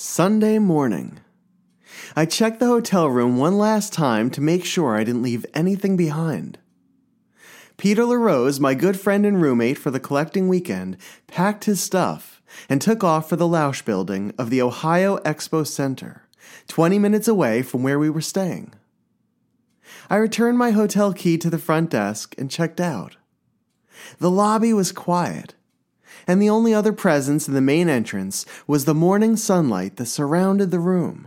Sunday morning. I checked the hotel room one last time to make sure I didn't leave anything behind. Peter LaRose, my good friend and roommate for the collecting weekend, packed his stuff and took off for the Lausche building of the Ohio Expo Center, 20 minutes away from where we were staying. I returned my hotel key to the front desk and checked out. The lobby was quiet, and the only other presence in the main entrance was the morning sunlight that surrounded the room.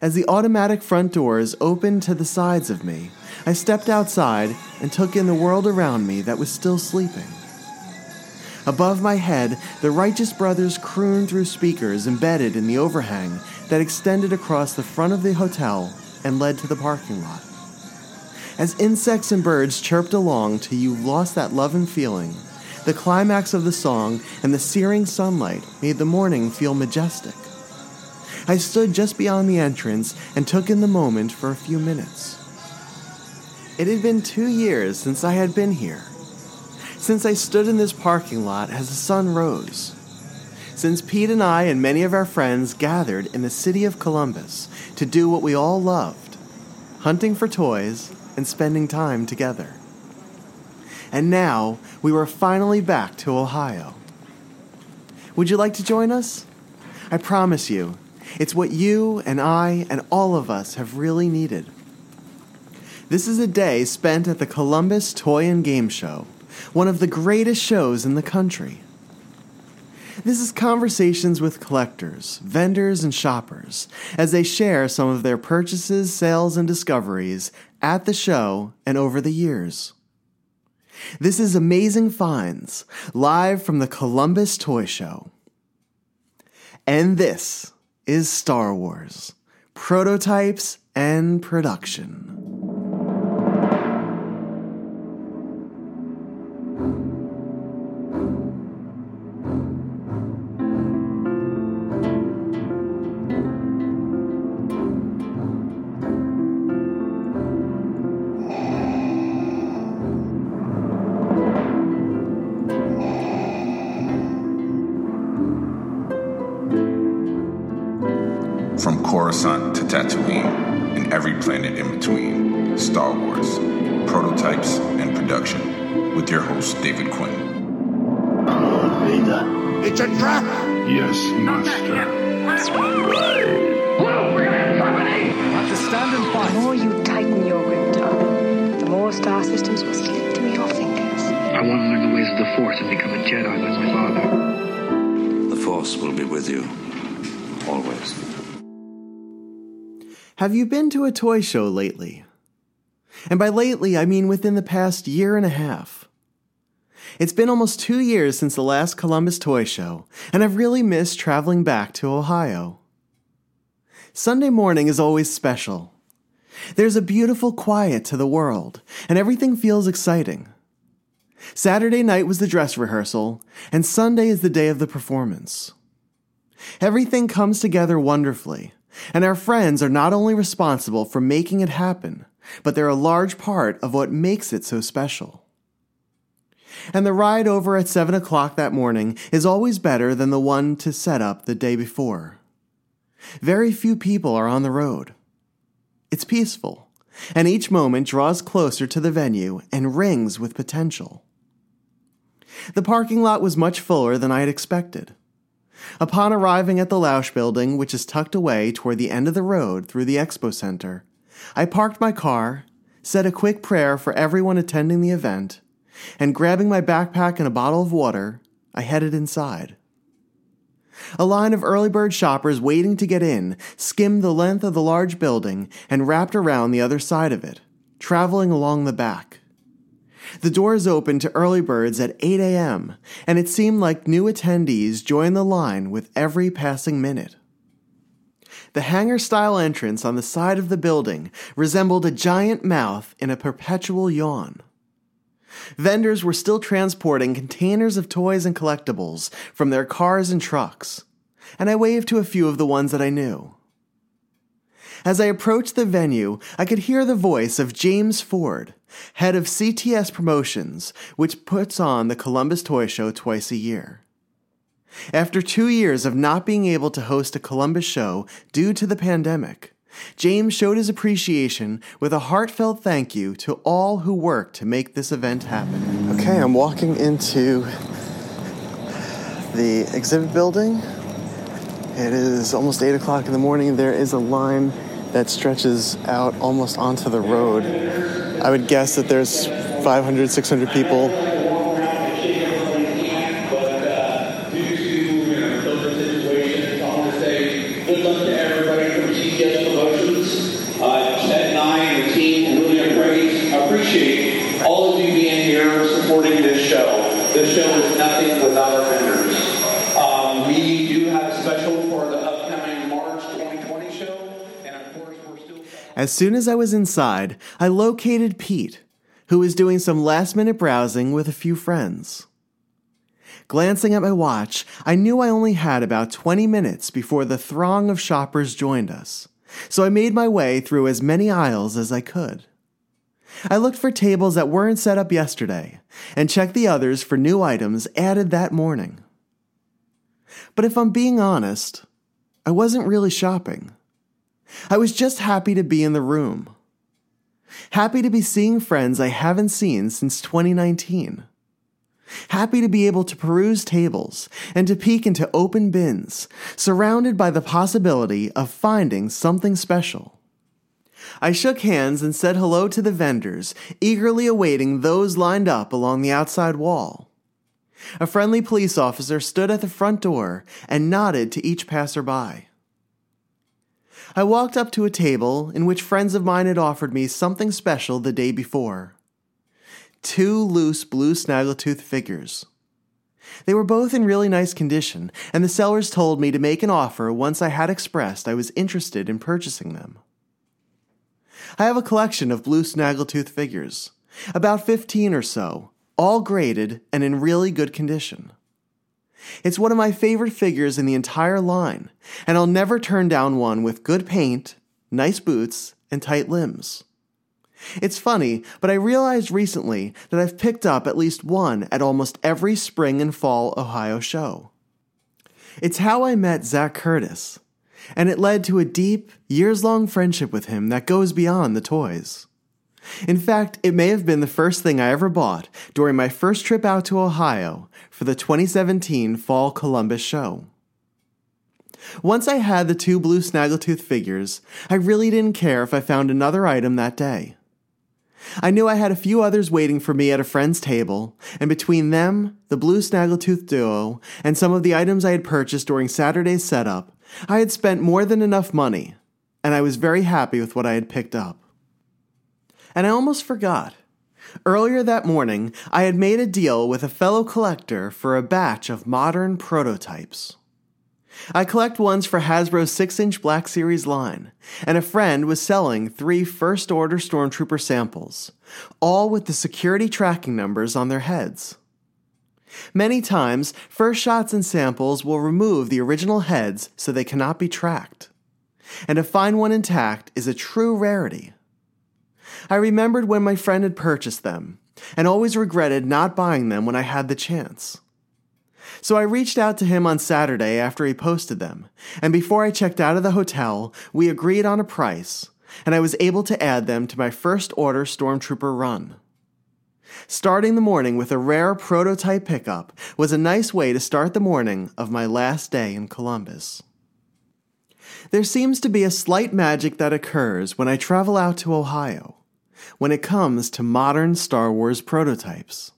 As the automatic front doors opened to the sides of me, I stepped outside and took in the world around me that was still sleeping. Above my head, the Righteous Brothers crooned through speakers embedded in the overhang that extended across the front of the hotel and led to the parking lot. As insects and birds chirped along till you lost that love and feeling, the climax of the song and the searing sunlight made the morning feel majestic. I stood just beyond the entrance and took in the moment for a few minutes. It had been two years since I had been here. Since I stood in this parking lot as the sun rose. Since Pete and I and many of our friends gathered in the city of Columbus to do what we all loved hunting for toys and spending time together. And now we were finally back to Ohio. Would you like to join us? I promise you, it's what you and I and all of us have really needed. This is a day spent at the Columbus Toy and Game Show, one of the greatest shows in the country. This is conversations with collectors, vendors, and shoppers as they share some of their purchases, sales, and discoveries at the show and over the years. This is Amazing Finds, live from the Columbus Toy Show. And this is Star Wars Prototypes and Production. Vader. It's a trap! Yes, Master. The more you tighten your grip, Tom, the more star systems will slip through your fingers. I want to learn the ways of the Force and become a Jedi like my father. The Force will be with you. Always. Have you been to a toy show lately? And by lately, I mean within the past year and a half. It's been almost two years since the last Columbus Toy Show, and I've really missed traveling back to Ohio. Sunday morning is always special. There's a beautiful quiet to the world, and everything feels exciting. Saturday night was the dress rehearsal, and Sunday is the day of the performance. Everything comes together wonderfully, and our friends are not only responsible for making it happen, but they're a large part of what makes it so special. And the ride over at 7 o'clock that morning is always better than the one to set up the day before. Very few people are on the road. It's peaceful, and each moment draws closer to the venue and rings with potential. The parking lot was much fuller than I had expected. Upon arriving at the Lausche building, which is tucked away toward the end of the road through the expo center, I parked my car, said a quick prayer for everyone attending the event, and grabbing my backpack and a bottle of water, I headed inside. A line of early bird shoppers waiting to get in skimmed the length of the large building and wrapped around the other side of it, traveling along the back. The doors opened to early birds at 8 a.m., and it seemed like new attendees joined the line with every passing minute. The hangar style entrance on the side of the building resembled a giant mouth in a perpetual yawn. Vendors were still transporting containers of toys and collectibles from their cars and trucks, and I waved to a few of the ones that I knew. As I approached the venue, I could hear the voice of James Ford, head of CTS Promotions, which puts on the Columbus Toy Show twice a year. After two years of not being able to host a Columbus show due to the pandemic, James showed his appreciation with a heartfelt thank you to all who worked to make this event happen. Okay, I'm walking into the exhibit building. It is almost 8 o'clock in the morning. There is a line that stretches out almost onto the road. I would guess that there's 500, 600 people Good luck to everybody from TGS Promotions, uh, Ted and I and the team really appreciate, appreciate all of you being here supporting this show. This show is nothing without our vendors. Um, we do have a special for the upcoming March 2020 show, and of course we're still. As soon as I was inside, I located Pete, who was doing some last minute browsing with a few friends. Glancing at my watch, I knew I only had about 20 minutes before the throng of shoppers joined us, so I made my way through as many aisles as I could. I looked for tables that weren't set up yesterday and checked the others for new items added that morning. But if I'm being honest, I wasn't really shopping. I was just happy to be in the room. Happy to be seeing friends I haven't seen since 2019. Happy to be able to peruse tables and to peek into open bins, surrounded by the possibility of finding something special. I shook hands and said hello to the vendors, eagerly awaiting those lined up along the outside wall. A friendly police officer stood at the front door and nodded to each passerby. I walked up to a table in which friends of mine had offered me something special the day before two loose blue snaggletooth figures. They were both in really nice condition, and the sellers told me to make an offer once I had expressed I was interested in purchasing them. I have a collection of blue snaggletooth figures, about 15 or so, all graded and in really good condition. It's one of my favorite figures in the entire line, and I'll never turn down one with good paint, nice boots, and tight limbs. It's funny, but I realized recently that I've picked up at least one at almost every spring and fall Ohio show. It's how I met Zach Curtis, and it led to a deep, years long friendship with him that goes beyond the toys. In fact, it may have been the first thing I ever bought during my first trip out to Ohio for the 2017 Fall Columbus show. Once I had the two blue snaggletooth figures, I really didn't care if I found another item that day. I knew I had a few others waiting for me at a friend's table, and between them, the blue snaggletooth duo, and some of the items I had purchased during Saturday's setup, I had spent more than enough money, and I was very happy with what I had picked up. And I almost forgot. Earlier that morning, I had made a deal with a fellow collector for a batch of modern prototypes. I collect ones for Hasbro's 6 inch Black Series line, and a friend was selling three first order Stormtrooper samples, all with the security tracking numbers on their heads. Many times, first shots and samples will remove the original heads so they cannot be tracked. And to find one intact is a true rarity. I remembered when my friend had purchased them, and always regretted not buying them when I had the chance. So I reached out to him on Saturday after he posted them, and before I checked out of the hotel, we agreed on a price, and I was able to add them to my first order Stormtrooper run. Starting the morning with a rare prototype pickup was a nice way to start the morning of my last day in Columbus. There seems to be a slight magic that occurs when I travel out to Ohio, when it comes to modern Star Wars prototypes.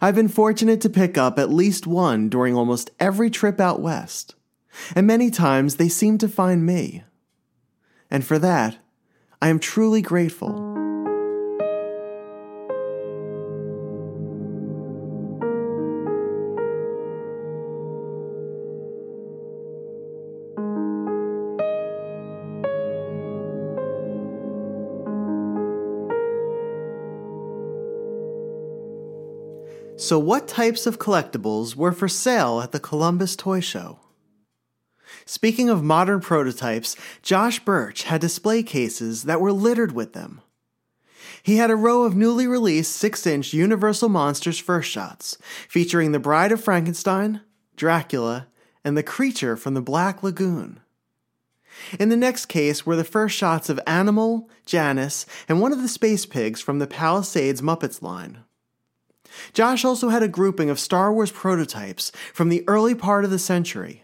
I've been fortunate to pick up at least one during almost every trip out west, and many times they seem to find me. And for that, I am truly grateful. So, what types of collectibles were for sale at the Columbus Toy Show? Speaking of modern prototypes, Josh Birch had display cases that were littered with them. He had a row of newly released 6 inch Universal Monsters first shots, featuring The Bride of Frankenstein, Dracula, and the creature from the Black Lagoon. In the next case were the first shots of Animal, Janice, and one of the space pigs from the Palisades Muppets line. Josh also had a grouping of Star Wars prototypes from the early part of the century,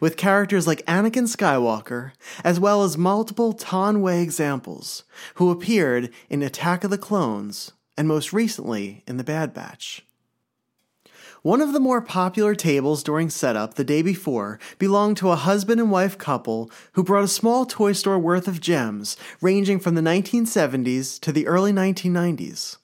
with characters like Anakin Skywalker, as well as multiple Taun We examples, who appeared in Attack of the Clones, and most recently in The Bad Batch. One of the more popular tables during setup the day before belonged to a husband and wife couple who brought a small toy store worth of gems ranging from the 1970s to the early 1990s.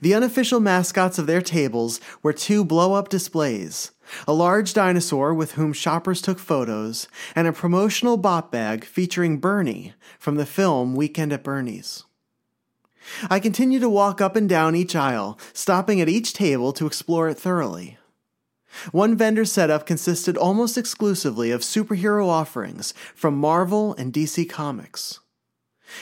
The unofficial mascots of their tables were two blow up displays a large dinosaur with whom shoppers took photos, and a promotional bop bag featuring Bernie from the film Weekend at Bernie's. I continued to walk up and down each aisle, stopping at each table to explore it thoroughly. One vendor setup consisted almost exclusively of superhero offerings from Marvel and DC Comics.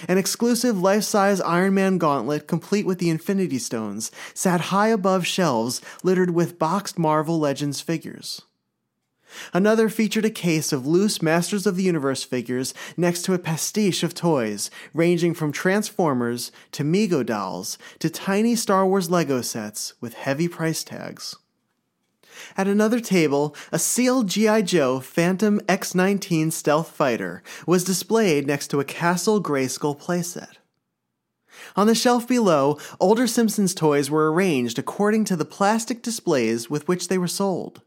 An exclusive life size Iron Man gauntlet, complete with the Infinity Stones, sat high above shelves littered with boxed Marvel Legends figures. Another featured a case of loose Masters of the Universe figures next to a pastiche of toys, ranging from Transformers to Mego dolls to tiny Star Wars Lego sets with heavy price tags. At another table, a sealed G.I. Joe Phantom X 19 stealth fighter was displayed next to a Castle Grayskull playset. On the shelf below, older Simpsons toys were arranged according to the plastic displays with which they were sold.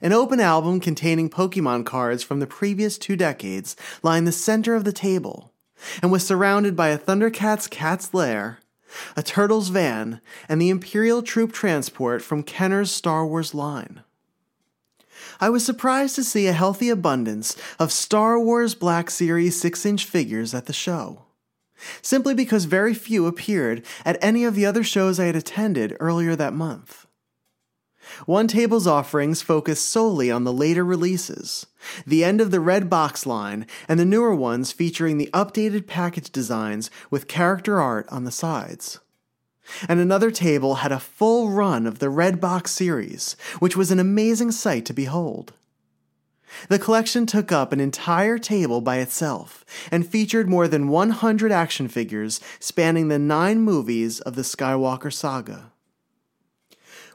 An open album containing Pokemon cards from the previous two decades lined the center of the table and was surrounded by a Thundercats cat's lair a Turtles van, and the Imperial troop transport from Kenner's Star Wars line. I was surprised to see a healthy abundance of Star Wars Black Series 6 inch figures at the show, simply because very few appeared at any of the other shows I had attended earlier that month. One table's offerings focused solely on the later releases, the end of the red box line, and the newer ones featuring the updated package designs with character art on the sides. And another table had a full run of the red box series, which was an amazing sight to behold. The collection took up an entire table by itself and featured more than 100 action figures spanning the nine movies of the Skywalker saga.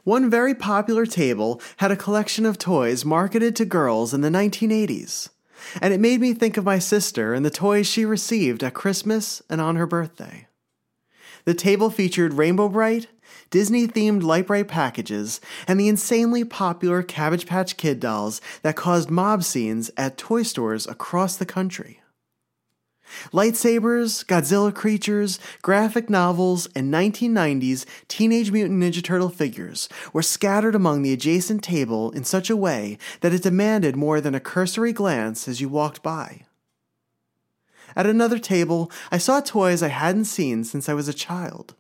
One very popular table had a collection of toys marketed to girls in the 1980s, and it made me think of my sister and the toys she received at Christmas and on her birthday. The table featured Rainbow Brite, Disney themed Lite-Brite packages, and the insanely popular Cabbage Patch Kid dolls that caused mob scenes at toy stores across the country. Lightsabers, Godzilla creatures, graphic novels, and 1990s Teenage Mutant Ninja Turtle figures were scattered among the adjacent table in such a way that it demanded more than a cursory glance as you walked by. At another table, I saw toys I hadn't seen since I was a child.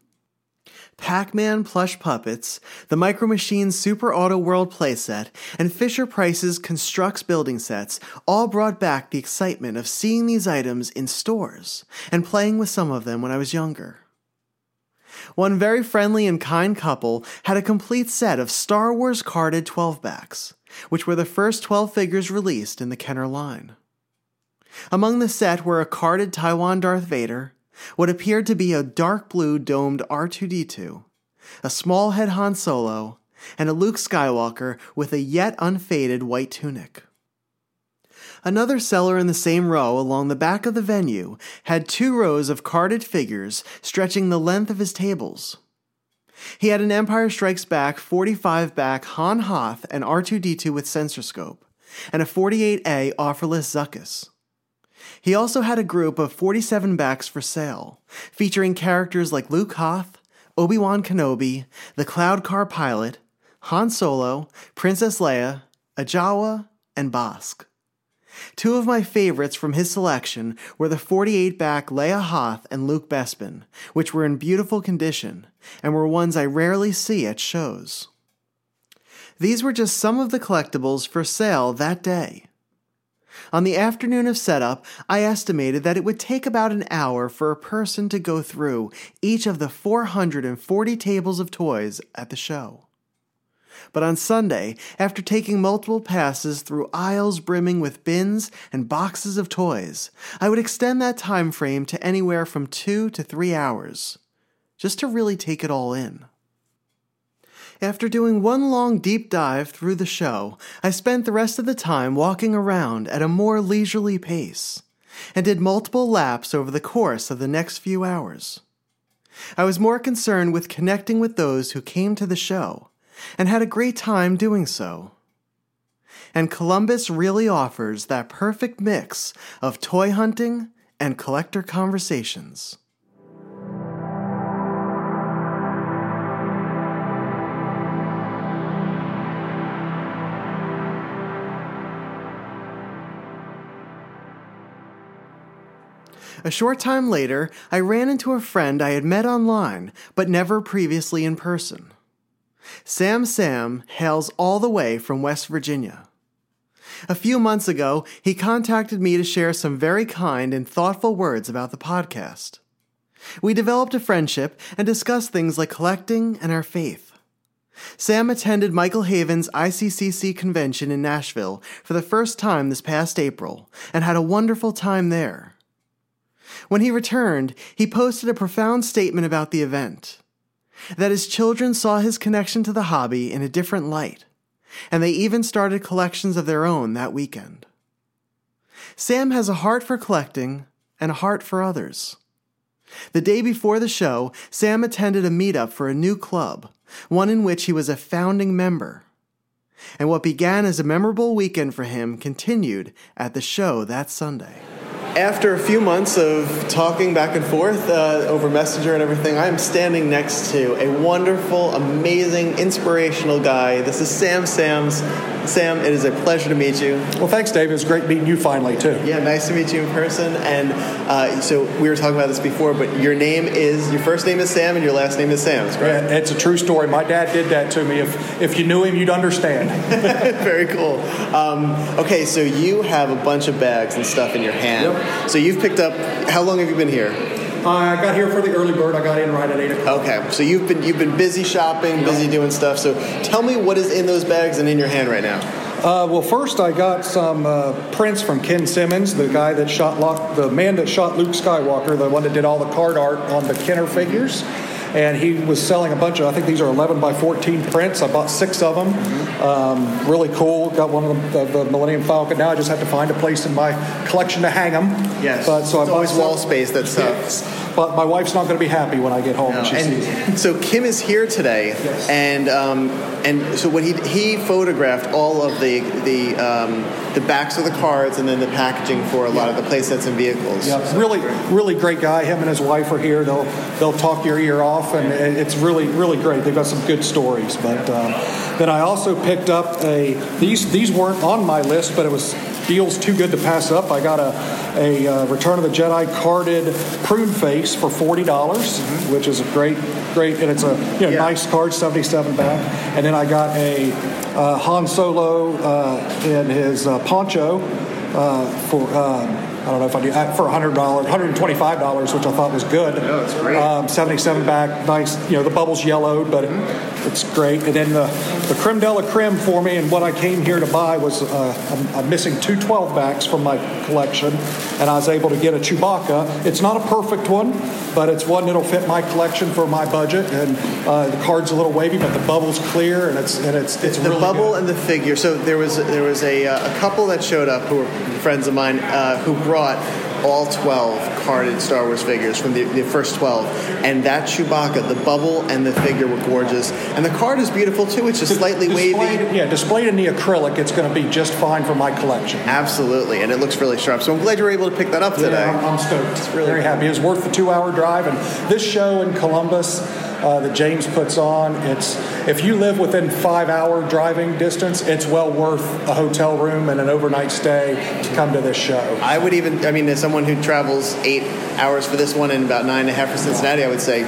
Pac Man plush puppets, the Micro Machines Super Auto World playset, and Fisher Price's Construx building sets all brought back the excitement of seeing these items in stores and playing with some of them when I was younger. One very friendly and kind couple had a complete set of Star Wars carded 12 backs, which were the first 12 figures released in the Kenner line. Among the set were a carded Taiwan Darth Vader, what appeared to be a dark blue domed R2D2, a small head Han Solo, and a Luke Skywalker with a yet unfaded white tunic. Another seller in the same row along the back of the venue had two rows of carded figures stretching the length of his tables. He had an Empire Strikes Back 45 back Han Hoth and R2D2 with sensor scope, and a 48A offerless Zuckuss. He also had a group of 47 backs for sale, featuring characters like Luke Hoth, Obi Wan Kenobi, the Cloud Car pilot, Han Solo, Princess Leia, Jawa, and Bossk. Two of my favorites from his selection were the 48 back Leia Hoth and Luke Bespin, which were in beautiful condition and were ones I rarely see at shows. These were just some of the collectibles for sale that day. On the afternoon of setup, I estimated that it would take about an hour for a person to go through each of the 440 tables of toys at the show. But on Sunday, after taking multiple passes through aisles brimming with bins and boxes of toys, I would extend that time frame to anywhere from two to three hours, just to really take it all in. After doing one long deep dive through the show, I spent the rest of the time walking around at a more leisurely pace and did multiple laps over the course of the next few hours. I was more concerned with connecting with those who came to the show and had a great time doing so. And Columbus really offers that perfect mix of toy hunting and collector conversations. A short time later, I ran into a friend I had met online, but never previously in person. Sam Sam hails all the way from West Virginia. A few months ago, he contacted me to share some very kind and thoughtful words about the podcast. We developed a friendship and discussed things like collecting and our faith. Sam attended Michael Haven's ICCC convention in Nashville for the first time this past April and had a wonderful time there. When he returned, he posted a profound statement about the event that his children saw his connection to the hobby in a different light, and they even started collections of their own that weekend. Sam has a heart for collecting and a heart for others. The day before the show, Sam attended a meetup for a new club, one in which he was a founding member. And what began as a memorable weekend for him continued at the show that Sunday after a few months of talking back and forth uh, over Messenger and everything, I am standing next to a wonderful, amazing, inspirational guy. This is Sam Sams. Sam, it is a pleasure to meet you. Well, thanks, Dave. It was great meeting you finally, too. Yeah, nice to meet you in person. And uh, so we were talking about this before, but your name is, your first name is Sam and your last name is Sam, correct? Yeah, it's a true story. My dad did that to me. If, if you knew him, you'd understand. Very cool. Um, okay, so you have a bunch of bags and stuff in your hand. Yep. So you've picked up, how long have you been here? Uh, I got here for the early bird. I got in right at eight o'clock. Okay, so you've been you've been busy shopping, busy doing stuff. So tell me what is in those bags and in your hand right now. Uh, well, first I got some uh, prints from Kim Simmons, the guy that shot Lock, the man that shot Luke Skywalker, the one that did all the card art on the Kenner figures and he was selling a bunch of, I think these are 11 by 14 prints. I bought six of them. Um, really cool. Got one of them, the, the, Millennium Falcon. Now I just have to find a place in my collection to hang them. Yes. But so it's I always wall space that sucks. But my wife's not going to be happy when I get home no. and she and sees. So Kim is here today, yes. and um, and so what he he photographed all of the the um, the backs of the cards and then the packaging for a lot of the playsets and vehicles. Yeah, really really great guy. Him and his wife are here. They'll they'll talk your ear off, and it's really really great. They've got some good stories. But um, then I also picked up a these these weren't on my list, but it was deals too good to pass up. I got a, a uh, Return of the Jedi carded prune face for forty dollars, mm-hmm. which is a great, great, and it's a you know, yeah. nice card, seventy-seven back. And then I got a uh, Han Solo uh, in his uh, poncho uh, for. Um, I don't know if I do for $100, $125, which I thought was good. That's great. Um, 77 back, nice. You know, the bubbles yellowed, but mm-hmm. It's great. And then the, the creme de la creme for me, and what I came here to buy was uh, I'm, I'm, missing two 12 backs from my collection, and I was able to get a Chewbacca. It's not a perfect one, but it's one that'll fit my collection for my budget. And uh, the card's a little wavy, but the bubble's clear, and it's and it's it's the really bubble good. and the figure. So there was there was a, uh, a couple that showed up who were friends of mine uh, who brought brought all 12 carded Star Wars figures from the, the, first 12. And that Chewbacca, the bubble and the figure were gorgeous. And the card is beautiful too. It's just slightly displayed, wavy. Yeah, displayed in the acrylic, it's going to be just fine for my collection. Absolutely. And it looks really sharp. So I'm glad you were able to pick that up today. Yeah, I'm, I'm stoked. It's really Very cool. happy. It was worth the two hour drive. And this show in Columbus, uh, that James puts on. It's if you live within five hour driving distance, it's well worth a hotel room and an overnight stay to come to this show. I would even, I mean, as someone who travels eight hours for this one and about nine and a half for Cincinnati, I would say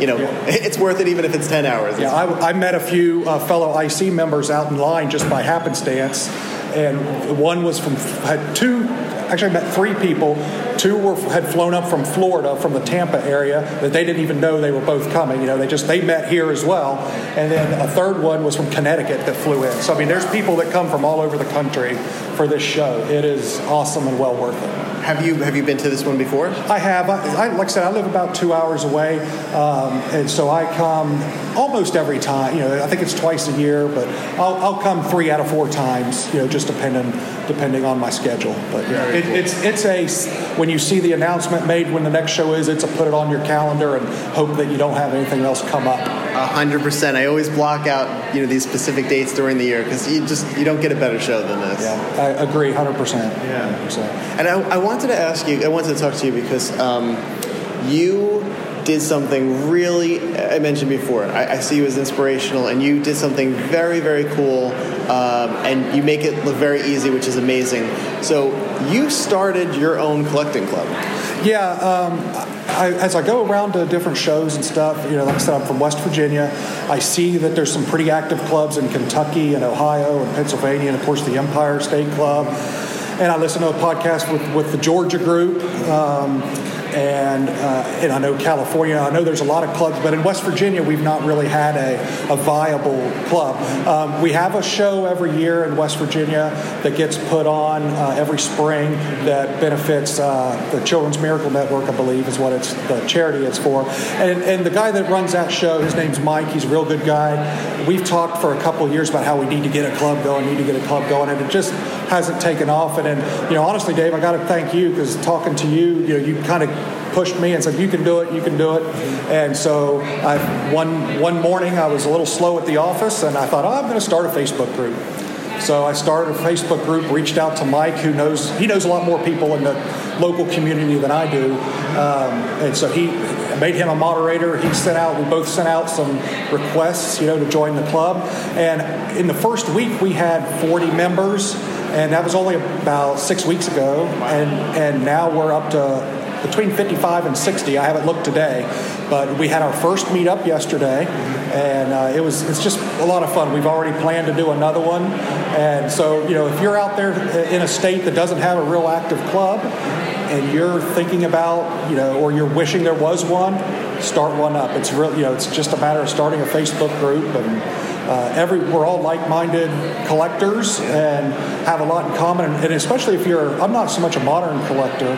you know, yeah. it's worth it even if it's 10 hours. Yeah, I, I met a few uh, fellow IC members out in line just by happenstance, and one was from, had two actually I met three people. Two were had flown up from Florida, from the Tampa area, that they didn't even know they were both coming. You know, they just they met here as well. And then a third one was from Connecticut that flew in. So I mean, there's people that come from all over the country for this show. It is awesome and well worth it. Have you have you been to this one before? I have. I, I, like I said, I live about two hours away, um, and so I come almost every time. You know, I think it's twice a year, but I'll, I'll come three out of four times. You know, just depending depending on my schedule. But yeah, it, it's it's a when you see the announcement made when the next show is, it's a put it on your calendar and hope that you don't have anything else come up. A hundred percent. I always block out you know these specific dates during the year because you just you don't get a better show than this. Yeah, I agree, hundred percent. Yeah. percent. And I, I wanted to ask you, I wanted to talk to you because um, you did something really, I mentioned before, I, I, see you as inspirational, and you did something very, very cool, um, and you make it look very easy, which is amazing. So you started your own collecting club. Yeah. Um, I, as I go around to different shows and stuff, you know, like I said, I'm from West Virginia. I see that there's some pretty active clubs in Kentucky and Ohio and Pennsylvania, and of course the Empire State Club and I listen to a podcast with, with the Georgia group. Um, and uh, and I know California. I know there's a lot of clubs, but in West Virginia, we've not really had a, a viable club. Um, we have a show every year in West Virginia that gets put on uh, every spring that benefits uh, the Children's Miracle Network, I believe, is what it's the charity it's for. And and the guy that runs that show, his name's Mike. He's a real good guy. We've talked for a couple years about how we need to get a club going, need to get a club going, and it just hasn't taken off. And, and you know, honestly, Dave, I got to thank you because talking to you, you know, you kind of pushed me and said, "You can do it. You can do it." And so, I, one one morning, I was a little slow at the office, and I thought, "Oh, I'm going to start a Facebook group." So I started a Facebook group, reached out to Mike, who knows he knows a lot more people in the local community than I do, um, and so he made him a moderator. He sent out, we both sent out some requests, you know, to join the club. And in the first week, we had 40 members, and that was only about six weeks ago. And and now we're up to between 55 and 60. I haven't looked today, but we had our first meetup yesterday, and uh, it was it's just a lot of fun. We've already planned to do another one, and so you know if you're out there in a state that doesn't have a real active club, and you're thinking about you know or you're wishing there was one, start one up. It's real you know it's just a matter of starting a Facebook group and. Uh, every we're all like-minded collectors and have a lot in common and especially if you're i'm not so much a modern collector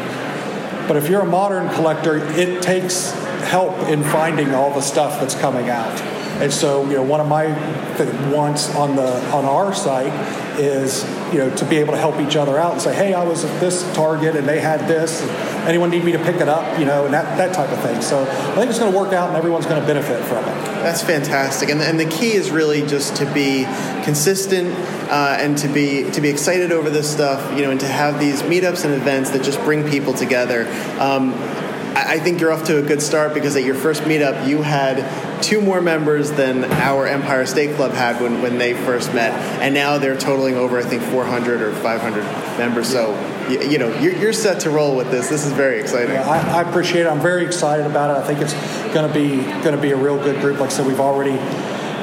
but if you're a modern collector, it takes help in finding all the stuff that's coming out. And so, you know, one of my wants on the on our site is, you know, to be able to help each other out and say, hey, I was at this Target and they had this. Anyone need me to pick it up? You know, and that, that type of thing. So I think it's going to work out and everyone's going to benefit from it. That's fantastic. And, and the key is really just to be consistent uh, and to be to be excited over this stuff, you know, and to have these meetups and events that just bring people together. Um, I think you're off to a good start because at your first meetup, you had two more members than our Empire State Club had when, when they first met, and now they're totaling over, I think, 400 or 500 members. So, you, you know, you're, you're, set to roll with this. This is very exciting. Yeah, I, I appreciate it. I'm very excited about it. I think it's going to be going to be a real good group. Like I said, we've already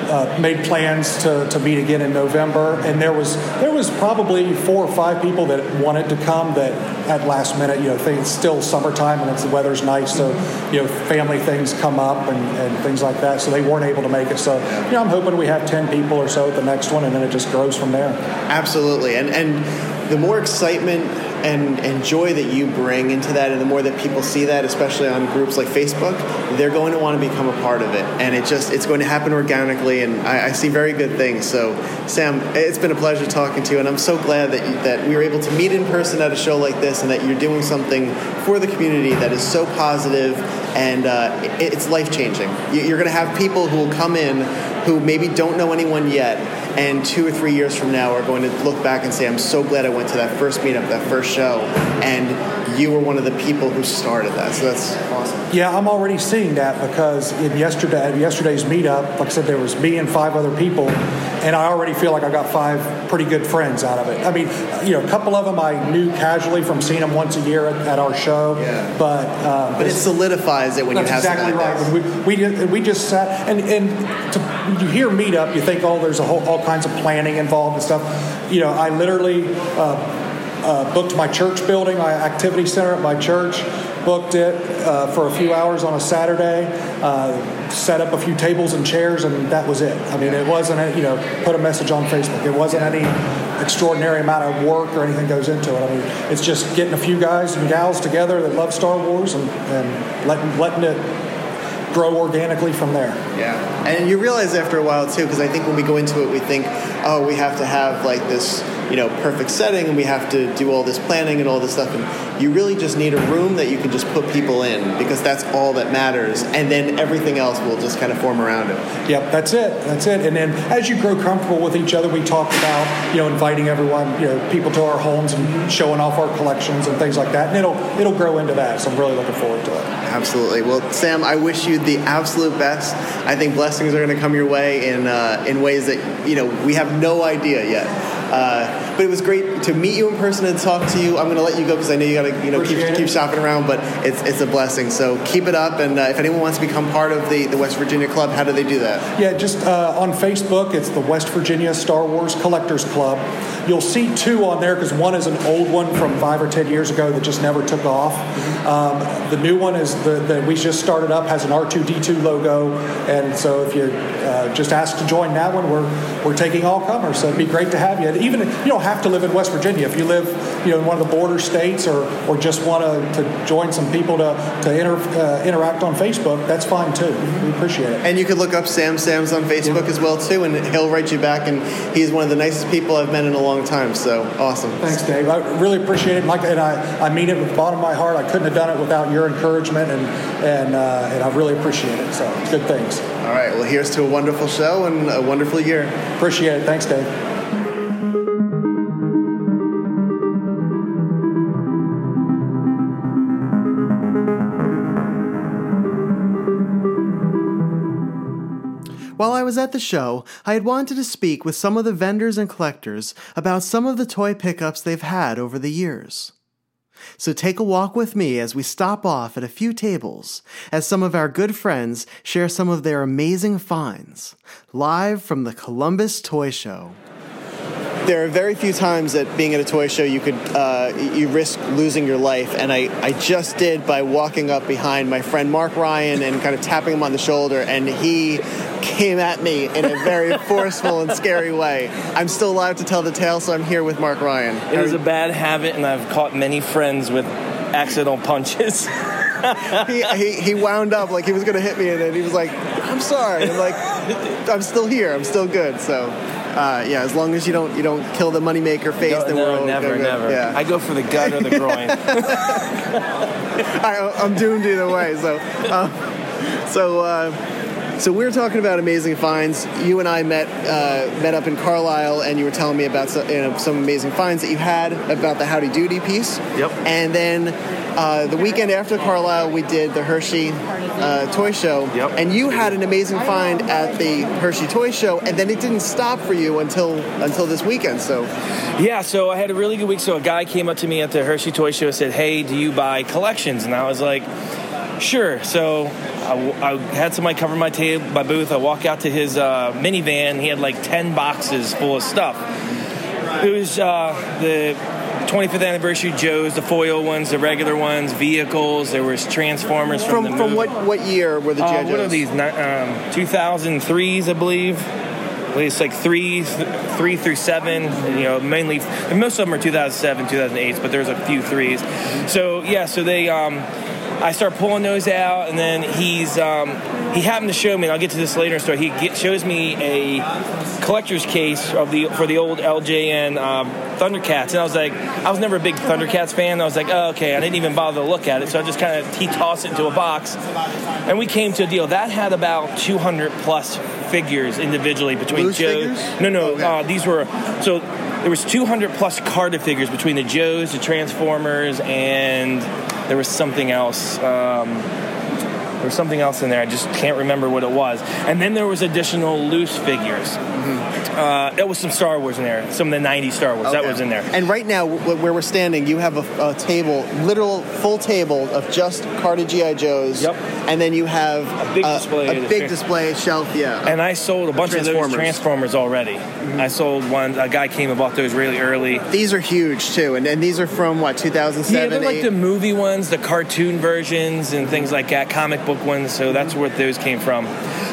uh, made plans to, to meet again in November, and there was there was probably four or five people that wanted to come that at last minute, you know, it's still summertime and it's the weather's nice, so you know, family things come up and, and things like that, so they weren't able to make it. So you know, I'm hoping we have ten people or so at the next one, and then it just grows from there. Absolutely, and and the more excitement and, and joy that you bring into that, and the more that people see that, especially on groups like Facebook, they're going to want to become a part of it, and it just it's going to happen organically. And I, I see very good things. So, Sam, it's been a pleasure talking to you, and I'm so glad that you, that we were able to meet in person at a show like this, and that you're doing something for the community that is so positive and uh, it, it's life changing. You're going to have people who will come in who maybe don't know anyone yet, and two or three years from now are going to look back and say, I'm so glad I went to that first meetup, that first show, and you were one of the people who started that. So that's awesome. Yeah, I'm already seeing that because in yesterday, yesterday's meetup, like I said, there was me and five other people, and I already feel like I got five pretty good friends out of it. I mean, you know, a couple of them I knew casually from seeing them once a year at, at our show, yeah. but um, but it solidifies it when you have exactly right. We, we we just sat and and to, you hear meetup, you think oh, there's a whole all kinds of planning involved and stuff. You know, I literally. Uh, uh, booked my church building, my activity center at my church, booked it uh, for a few hours on a Saturday, uh, set up a few tables and chairs, and that was it. I mean, it wasn't, a, you know, put a message on Facebook. It wasn't any extraordinary amount of work or anything goes into it. I mean, it's just getting a few guys and gals together that love Star Wars and, and letting, letting it grow organically from there. Yeah, and you realize after a while too, because I think when we go into it, we think, oh, we have to have like this, you know, perfect setting, and we have to do all this planning and all this stuff, and you really just need a room that you can just put people in because that's all that matters, and then everything else will just kind of form around it. Yep, that's it. That's it. And then as you grow comfortable with each other, we talk about you know inviting everyone, you know, people to our homes and showing off our collections and things like that, and it'll it'll grow into that. So I'm really looking forward to it. Absolutely. Well, Sam, I wish you the absolute best. I think blessings are going to come your way in uh, in ways that you know we have no idea yet. Uh, but it was great to meet you in person and talk to you. I'm going to let you go because I know you got to you know keep, keep shopping around, but it's it's a blessing. So keep it up, and uh, if anyone wants to become part of the, the West Virginia Club, how do they do that? Yeah, just uh, on Facebook, it's the West Virginia Star Wars Collectors Club. You'll see two on there because one is an old one from five or ten years ago that just never took off. Um, the new one is the that we just started up has an R2D2 logo, and so if you uh, just ask to join that one, we're we're taking all comers. So it'd be great to have you. Even you don't have to live in West Virginia. If you live, you know, in one of the border states, or or just want to, to join some people to to inter, uh, interact on Facebook, that's fine too. We appreciate it. And you could look up Sam Sam's on Facebook as well too, and he'll write you back. And he's one of the nicest people I've met in a long time. So awesome. Thanks, Dave. I really appreciate it. Like, and I, I mean it with the bottom of my heart. I couldn't have done it without your encouragement, and and uh, and I really appreciate it. So good things. All right. Well, here's to a wonderful show and a wonderful year. Appreciate it. Thanks, Dave. While I was at the show, I had wanted to speak with some of the vendors and collectors about some of the toy pickups they've had over the years. So take a walk with me as we stop off at a few tables as some of our good friends share some of their amazing finds, live from the Columbus Toy Show. There are very few times that being at a toy show you could uh, you risk losing your life, and I, I just did by walking up behind my friend Mark Ryan and kind of tapping him on the shoulder, and he came at me in a very forceful and scary way. I'm still alive to tell the tale, so I'm here with Mark Ryan. It is a bad habit, and I've caught many friends with accidental punches. he, he, he wound up like he was going to hit me, and then he was like, "I'm sorry." I'm like, "I'm still here. I'm still good." So, uh, yeah, as long as you don't you don't kill the moneymaker face, no, then no, we're all never, good. never. Yeah. I go for the gut or the groin. I, I'm doomed either way. So, uh, so. Uh, so we were talking about amazing finds. You and I met uh, met up in Carlisle, and you were telling me about some, you know, some amazing finds that you had about the Howdy Doody piece. Yep. And then uh, the weekend after Carlisle, we did the Hershey uh, Toy Show. Yep. And you had an amazing find at the Hershey Toy Show, and then it didn't stop for you until until this weekend. So Yeah, so I had a really good week. So a guy came up to me at the Hershey Toy Show and said, "Hey, do you buy collections?" And I was like, "Sure." So I, I had somebody cover my table, my booth. I walk out to his uh, minivan. He had like ten boxes full of stuff. It was uh, the 25th anniversary Joes, the foil ones, the regular ones, vehicles. There was Transformers from, from the from what what year were the Uh, G.I. what are these? Um, 2003s, I believe. It's like three, three through seven. You know, mainly most of them are 2007, 2008, but there's a few threes. So yeah, so they. Um, I start pulling those out, and then he's um, he happened to show me. And I'll get to this later in the story. He get, shows me a collector's case of the for the old LJN um, Thundercats, and I was like, I was never a big Thundercats fan. I was like, oh, okay, I didn't even bother to look at it, so I just kind of he tossed it into a box, and we came to a deal that had about 200 plus figures individually between Loose Joe. figures? No, no, Okay. uh, these were so. There was 200 plus carded figures between the Joes, the Transformers, and there was something else. Um, There was something else in there. I just can't remember what it was. And then there was additional loose figures. Mm-hmm. Uh, it was some Star Wars in there. Some of the '90s Star Wars that was in there. And right now, wh- where we're standing, you have a, a table, literal full table of just carded GI Joes. Yep. And then you have A big display a big the- display shelf. Yeah. And I sold a bunch of those Transformers. Transformers already. I sold one. A guy came and bought those really early. these are huge too, and, and these are from what 2007. Yeah, they're like eight? the movie ones, the cartoon versions, and things like that, comic book ones. So that's where those came from.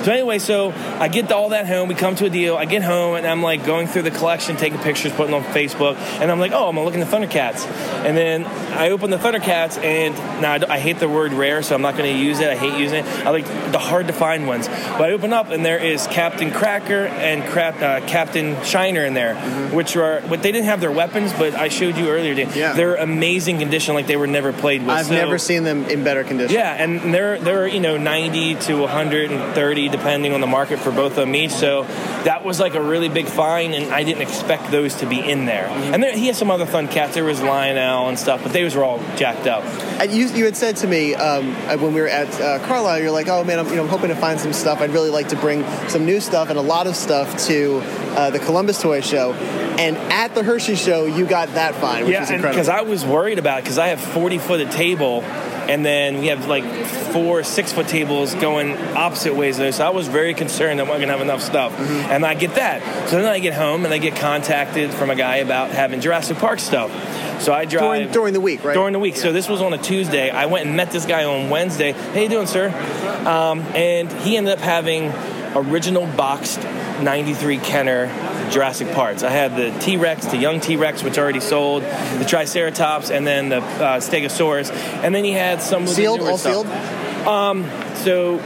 So anyway, so I get all that home. We come to a deal. I get home and I'm like going through the collection, taking pictures, putting on Facebook, and I'm like, oh, I'm gonna look in the Thundercats. And then I open the Thundercats, and now I, I hate the word rare, so I'm not gonna use it. I hate using it. I like the hard to find ones. But I open up, and there is Captain Cracker and crap, uh, Captain Shiner in there, which are, but they didn't have their weapons, but I showed you earlier. Dan. Yeah. They're amazing condition, like they were never played with. I've So- never seen them in better condition. yeah, and they're they're you know 90 to 130 depending on the market for both of them each. So that was like a really big find, and I didn't expect those to be in there. And there, he has some other fun cats. There was Lionel and stuff, but those were all jacked up. And you, you had said to me um, uh, when we were at uh, Carlisle, you're like, oh man, I'm, you know, I'm hoping to find some stuff. I'd really like to bring some new stuff and a lot of stuff to uh, the Columbus Toy Show. And at the Hershey Show, you got that find, which yeah, was incredible. because I was worried about it because I have 40 foot of table. And then we have like four six foot tables going opposite ways there. So I was very concerned that we're going to have enough stuff. Mm-hmm. And I get that. So then I get home and I get contacted from a guy about having Jurassic Park stuff. So I drive during, during the week, right? during the week. So this was on a Tuesday. I went and met this guy on Wednesday. Hey, you doing, sir? Um, and he ended up having original boxed 93 Kenner Jurassic parts. I had the T-Rex, the young T-Rex, which already sold, the Triceratops, and then the uh, Stegosaurus. And then he had some of the Sealed? All stuff. sealed? Um, so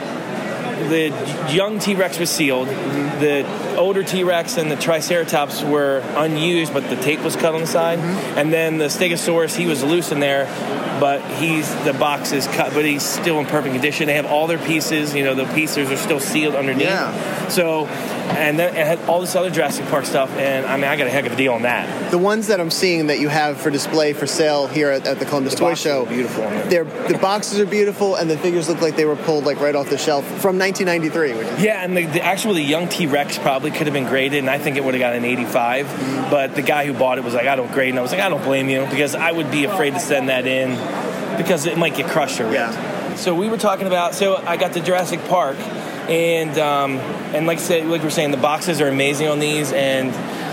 the young T-Rex was sealed. The older T-Rex and the Triceratops were unused, but the tape was cut on the side. Mm-hmm. And then the Stegosaurus, he was loose in there, but he's the box is cut, but he's still in perfect condition. They have all their pieces. You know, the pieces are still sealed underneath. Yeah. So, and then it had all this other Jurassic Park stuff, and I mean, I got a heck of a deal on that. The ones that I'm seeing that you have for display for sale here at, at the Columbus The Toy Show, beautiful. They're, the boxes are beautiful, and the figures look like they were pulled like right off the shelf from 1993. Which is, Yeah, and the, the actual the young T Rex probably could have been graded, and I think it would have got an 85. But the guy who bought it was like, I don't grade, and I was like, I don't blame you because I would be afraid to send that in because it might get crushed or ripped. Yeah. So we were talking about. So I got the Jurassic Park, and um, and like I said, like we're saying, the boxes are amazing on these, and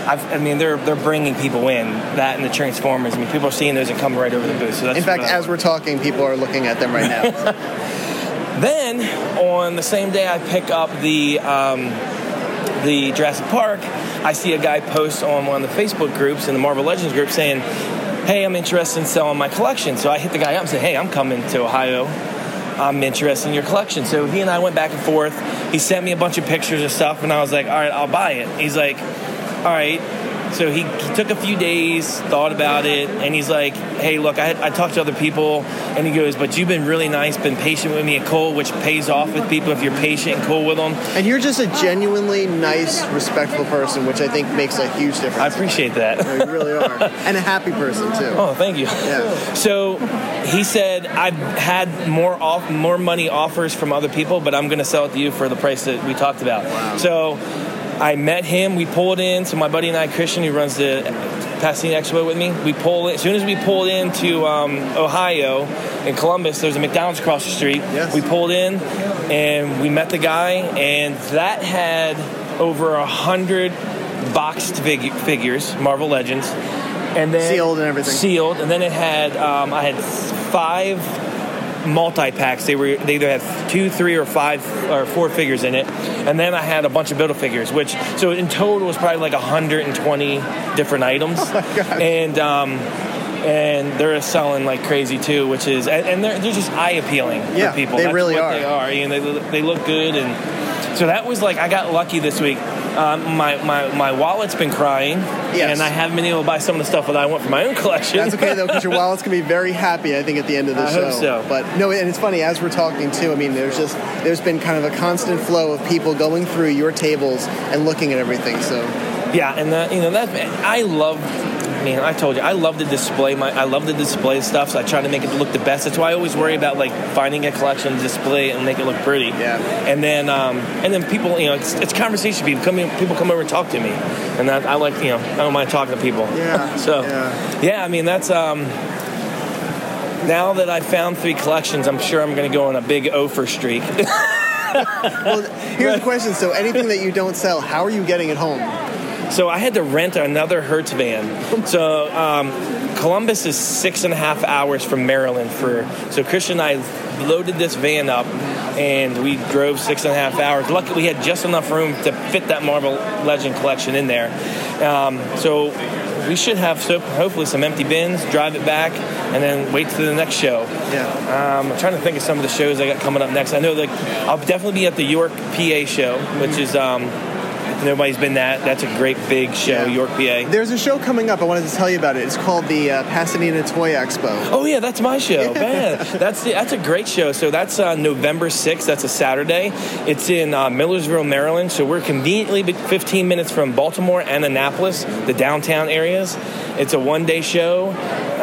I've, I mean they're they're bringing people in that and the Transformers. I mean people are seeing those and coming right over the booth. So that's in fact, what I- as we're talking, people are looking at them right now. Then on the same day, I pick up the um, the Jurassic Park. I see a guy post on one of the Facebook groups in the Marvel Legends group saying, "Hey, I'm interested in selling my collection." So I hit the guy up and said, "Hey, I'm coming to Ohio. I'm interested in your collection." So he and I went back and forth. He sent me a bunch of pictures of stuff, and I was like, "All right, I'll buy it." He's like, "All right." So he, he took a few days, thought about it, and he's like, "Hey, look, I, I talked to other people," and he goes, "But you've been really nice, been patient with me and cool, which pays off with people if you're patient and cool with them." and you're just a genuinely nice, respectful person, which I think makes a huge difference. I appreciate that. You really are, and a happy person too. Oh, thank you. Yeah. So he said I've had more off more money offers from other people, but I'm going to sell it to you for the price that we talked about. So I met him. We pulled in. So my buddy and I, Christian, who runs the Pasadena Expo with me, we pull in. As soon as we pulled into um, Ohio in Columbus, there's a McDonald's across the street. Yes. We pulled in and we met the guy, and that had over a hundred boxed fig- figures, Marvel Legends, and then Sealed and everything. Sealed, and then it had um, I had five multi packs. They were they either had two, three, or five or four figures in it, and then I had a bunch of build figures. Which so in total was probably like 120 different items. And um, and they're selling like crazy too, which is and, they're they're just eye appealing Yeah, for people. they That's really what are. They are, and they they look good and. So that was like I got lucky this week. Um, my, my my wallet's been crying, Yes. and I haven't been able to buy some of the stuff that I want for my own collection. That's okay though, because your wallet's gonna be very happy. I think at the end of the I show. hope so. But no, and it's funny as we're talking too. I mean, there's just there's been kind of a constant flow of people going through your tables and looking at everything. So Yeah, and that, you know that I love I mean, I told you, I love to display my, I love to display stuff. So I try to make it look the best. That's why I always worry about like finding a collection, to display it, and make it look pretty. Yeah. And then, um, and then people, you know, it's, it's conversation. People come in, people come over and talk to me, and that, I like, you know, I don't mind talking to people. Yeah. So, Yeah. yeah, I mean, that's um. Now that I've found three collections, I'm sure I'm going to go on a big Ofer streak. Well, here's the question. So, anything that you don't sell, how are you getting it home? So I had to rent another Hertz van. So um, Columbus is six and a half hours from Maryland. For so Christian and I loaded this van up, and we drove six and a half hours. Luckily, we had just enough room to fit that Marvel Legend collection in there. Um, so we should have so hopefully some empty bins. Drive it back, and then wait to the next show. Yeah. Um, I'm trying to think of some of the shows I got coming up next. I know like I'll definitely be at the York PA show, which is um, nobody's been that. That's a great big show, Yeah. York PA. There's a show coming up. I wanted to tell you about it. It's called the uh, Pasadena Toy Expo. Oh yeah, that's my show. Man, that's the, that's a great show. So that's uh, November sixth. That's a Saturday. It's in uh, Millersville, Maryland. So we're conveniently 15 minutes from Baltimore and Annapolis, the downtown areas. It's a one day show.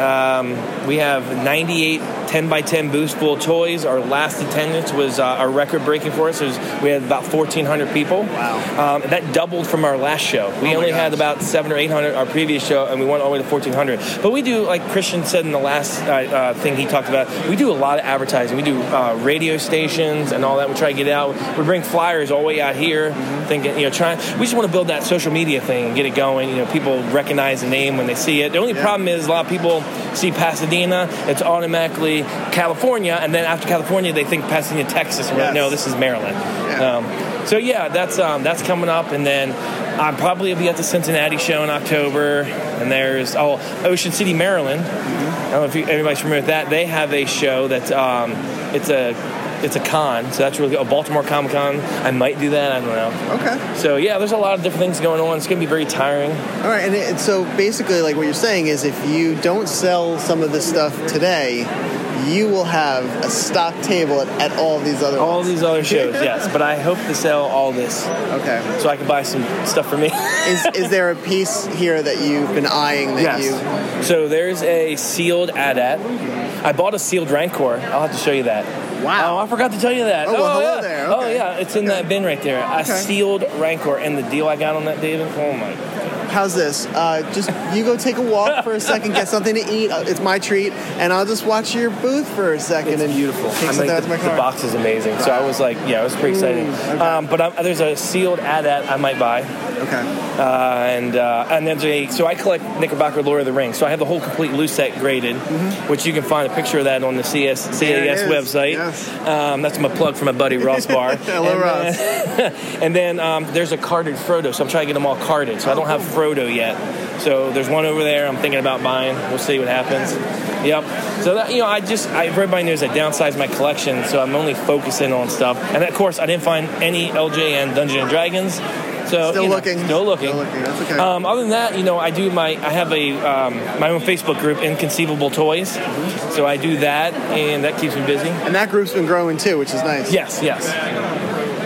Um, we have 98 10 by 10 booths full of toys. Our last attendance was uh, a record breaking for us. Was, we had about 1,400 people. Wow. Um, that doubled from our last show. We Oh only had about seven or 800 our previous show, and we went all the way to 1,400. But we do, like Christian said in the last uh, uh, thing he talked about, we do a lot of advertising. We do uh, radio stations and all that. We try to get out. We bring flyers all the way out here, thinking, you know, trying. We just want to build that social media thing and get it going. You know, people recognize the name when they see it. The only problem is a lot of people see Pasadena, it's automatically California, and then after California, they think Pasadena, Texas. We're like, Yes. no, this is Maryland. Yeah. Um, so yeah, that's um, that's coming up, and then I'm probably will be at the Cincinnati show in October. And there's oh Ocean City, Maryland. I don't know if you, everybody's familiar with that. They have a show that um, it's a it's a con, so that's really a Baltimore Comic Con. I might do that. I don't know. Okay. So yeah, there's a lot of different things going on. It's gonna be very tiring. All right, and it, so basically, like what you're saying is, if you don't sell some of this stuff today, you will have a stock table at, at all these other All ones. these other shows, yes. But I hope to sell all this Okay. so I can buy some stuff for me. Is is there a piece here that you've been eyeing that you. Yes. So there's a sealed AT-AT. I bought a sealed Rancor. I'll have to show you that. Wow. Oh, I forgot to tell you that. Oh, well, hello oh, yeah. there. Oh, yeah. It's in that bin right there. A sealed Rancor. And the deal I got on that, David, oh my. You? How's this? Uh, just you go take a walk for a second, get something to eat. Uh, It's my treat, and I'll just watch your booth for a second. It's and beautiful. Take I something mean, out the, to my the car. box is amazing. So I was like, yeah, it was pretty exciting. um, but I'm, there's a sealed AT-AT I might buy. Okay. Uh, and uh, and there's a so I collect Knickerbocker Lord of the Rings. So I have the whole complete loose set graded, which you can find a picture of that on the CS, Mm-hmm. There it CAS website. Yes. Um, that's my plug for my buddy Ross Barr. Hello, and Ross. Then, and then um, there's a carded Frodo. So I'm trying to get them all carded. So I don't have Frodo yet. So there's one over there. I'm thinking about buying. We'll see what happens. Yep. So that you know, I just I, everybody knows I downsized my collection, so I'm only focusing on stuff. And of course, I didn't find any LJN Dungeons and Dragons. So Still you know, looking. Still looking. Still looking. That's okay. Um, other than that, you know, I do my I have a um, my own Facebook group, Inconceivable Toys. So I do that, and that keeps me busy. and that group's been growing too, which is nice. Yes, yes.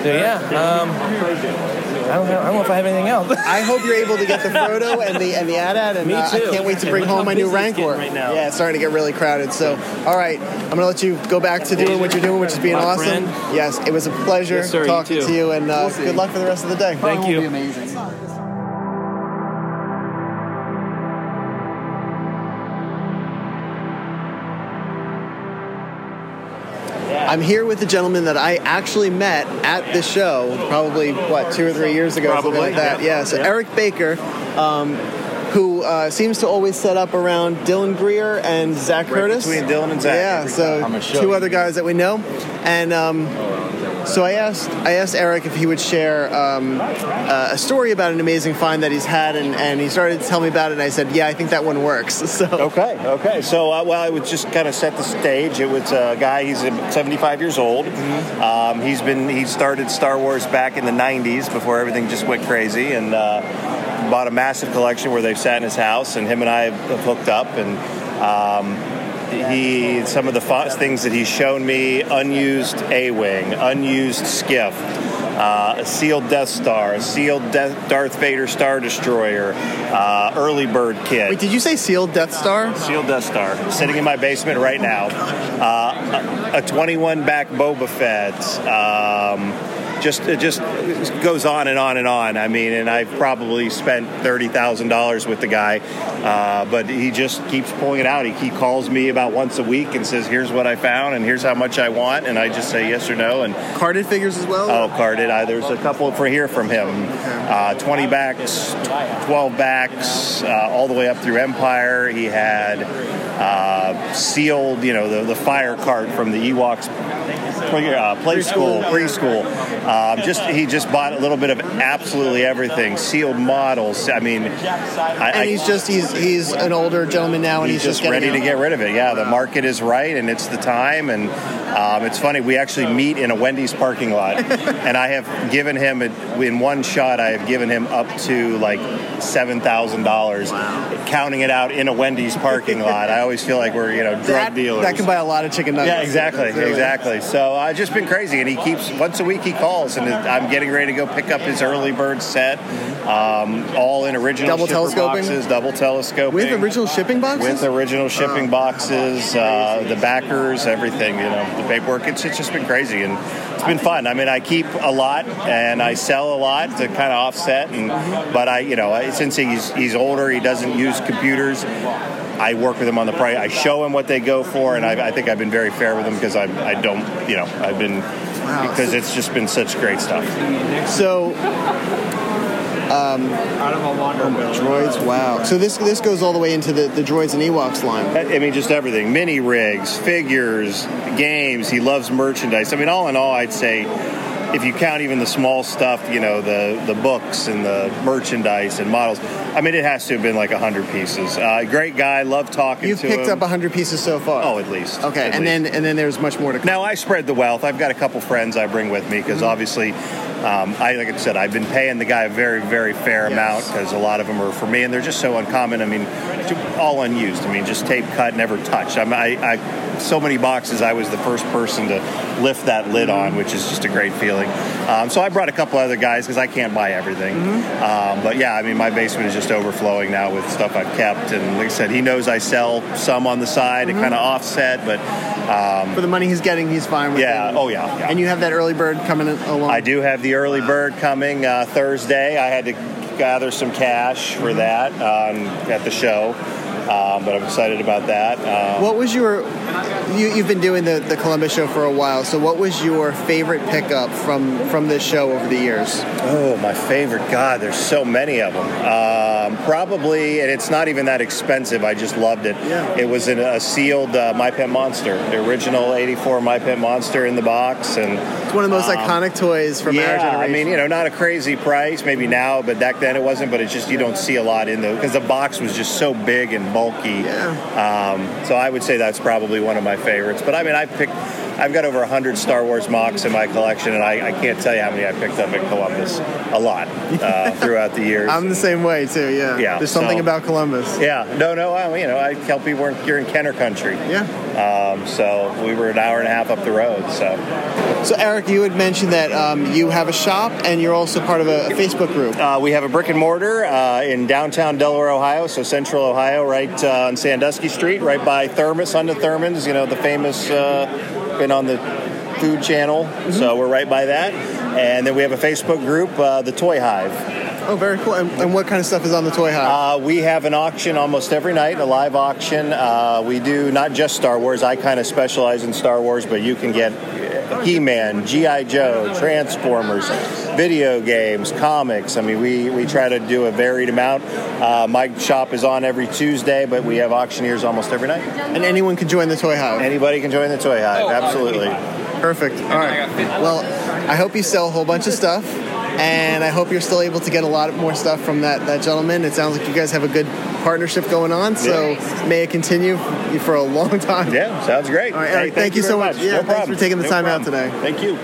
So yeah, um, I don't know. I don't know if I have anything else. I hope you're able to get the Frodo and the and the AT-AT, and Me uh, I too. can't wait to bring home my new busy it's Rancor. right now. Yeah, it's starting to get really crowded. So, all right, I'm gonna let you go back to doing what you're doing, which is being My awesome. friend. Yes, it was a pleasure Yes, sir, talking too. to you, and uh, good luck for the rest of the day. Thank you. I'm here with a gentleman that I actually met at the show, probably what two or three years ago, something Probably, like that. yeah. Yeah. So Yeah. Eric Baker. Um, who uh, seems to always set up around Dylan Greer and Zach Right Curtis? between Dylan and Zach Yeah, so time. I'm gonna show two you. other guys that we know, and um, so I asked I asked Eric if he would share um, uh, a story about an amazing find that he's had, and, and he started to tell me about it. And I said, "Yeah, I think that one works." So Okay, okay. So, uh, well, I would just kind of set the stage. It was a guy. He's uh, 75 years old. Um, he's been he started Star Wars back in the 90s before everything just went crazy, and uh, bought a massive collection where they've sat in his house. And him and I have hooked up, and um, he some of the things that he's shown me: unused A wing, unused skiff. uh, a sealed Death Star, a sealed Death, Darth Vader Star Destroyer, uh, early bird kit. Wait, did you say sealed Death Star? Sealed Death Star, sitting in my basement right now. Uh, a, a 21 back Boba Fett. Um, just it just goes on and on and on. I mean, and I've probably spent thirty thousand dollars with the guy, uh, but he just keeps pulling it out. He, he calls me about once a week and says, "Here's what I found, and here's how much I want," and I just say yes or no. And carded figures as well. Oh, carded. I, there's a couple for here from him. Uh, Twenty backs, twelve backs, uh, all the way up through Empire. He had uh, sealed, you know, the, the fire cart from the Ewoks play, uh, play school, preschool. Um, just he just bought a little bit of absolutely everything, sealed models. I mean, I, and he's just he's he's an older gentleman now, and he's, just, getting ready out. to get rid of it. Yeah, the market is right, and it's the time. And um, it's funny, we actually meet in a Wendy's parking lot, and I have given him in one shot. I have given him up to like seven thousand dollars, counting it out in a Wendy's parking lot. I always feel like we're you know drug that, dealers. That can buy a lot of chicken nuggets. Yeah, exactly, Really. exactly. So I've just been crazy, and he keeps once a week he calls, and I'm getting ready to go pick up his early bird set, um, all in original Double telescoping? boxes, double telescoping With original shipping boxes. with original shipping boxes, uh, the backers, everything. You know, the paperwork. It's, it's just been crazy, and it's been fun. I mean, I keep a lot and I sell a lot to kind of offset. And but I, you know, since he's he's older, he doesn't use computers. I work with them on the price. I show them what they go for, and I, I think I've been very fair with them because I, I don't, you know, I've been because it's just been such great stuff. So, um, droids. Wow. So this this goes all the way into the, the droids and Ewoks line. I mean, just everything mini rigs, figures, games. He loves merchandise. I mean, all in all, I'd say if you count even the small stuff, you know, the, the books and the merchandise and models, I mean, it has to have been like 100 pieces. Uh, great guy, love talking to him. You've to picked him. up hundred pieces so far. Oh, at least. Okay, At and least. then and then there's much more to come. Now I spread the wealth. I've got a couple friends I bring with me because Mm-hmm. obviously, um, I like I said, I've been paying the guy a very, very fair amount because a lot of them are for me, and they're just so uncommon. I mean, all unused. I mean, just tape cut, never touched. I'm, I, I, so many boxes. I was the first person to lift that lid Mm-hmm. on, which is just a great feeling. Um, so I brought a couple other guys because I can't buy everything. Mm-hmm. Um, but yeah, I mean, my basement is just overflowing now with stuff I've kept, and like I said, he knows I sell some on the side Mm-hmm. to kind of offset, but. Um, For the money he's getting, he's fine with Yeah, it. oh, yeah, yeah. And you have that early bird coming along. I do have the early bird coming uh, Thursday. I had to gather some cash for that um, at the show, um, but I'm excited about that. Um, What was your? You, you've been doing the, the Columbus show for a while. So what was your favorite pickup from from this show over the years? Oh, my favorite. God, there's so many of them. Um, probably, and it's not even that expensive. I just loved it. Yeah. It was in a sealed uh, My Pet Monster, the original 84 My Pet Monster in the box. And It's one of the most Um, iconic toys from our yeah, generation. I mean, you know, not a crazy price, maybe now, but back then it wasn't. But it's just you don't see a lot in the because the box was just so big and bulky. Yeah. Um, so I would say that's probably one of my favorites. But I mean, I picked. I've got over 100 Star Wars mocks in my collection, and I, I can't tell you how many I picked up at Columbus. A lot uh, throughout the years. I'm the same way too. Yeah. Yeah, There's something so- about Columbus. yeah, no, no, I, you know, I tell people we're in, you're in Kenner country. Yeah. Um, so we were an hour and a half up the road. So So Eric, you had mentioned that um, you have a shop and you're also part of a, a Facebook group. Uh, we have a brick and mortar uh, in downtown Delaware, Ohio, so central Ohio, right uh, on Sandusky Street, right by Thermos, under Thurman's, you know, the famous, uh, been on the food channel, so we're right by that. And then we have a Facebook group, uh, The Toy Hive. Oh, very cool. And, and what kind of stuff is on the toy hive? Uh, we have an auction almost every night, a live auction. Uh, we do not just Star Wars. I kind of specialize in Star Wars, but you can get He-Man, G.I. Joe, Transformers, video games, comics. I mean, we, we try to do a varied amount. Uh, my shop is on every Tuesday, but we have auctioneers almost every night. and anyone can join the toy hive. Anybody can join the Toy Hive, absolutely. Perfect. All right. Well, I hope you sell a whole bunch of stuff, and I hope you're still able to get a lot more stuff from that, that gentleman. It sounds like you guys have a good partnership going on, so may it continue for a long time. Yeah, sounds great. All right, Hey, Eric, thank, you, very so much. Yeah, No thanks problem. for taking the No time out today. Thank you.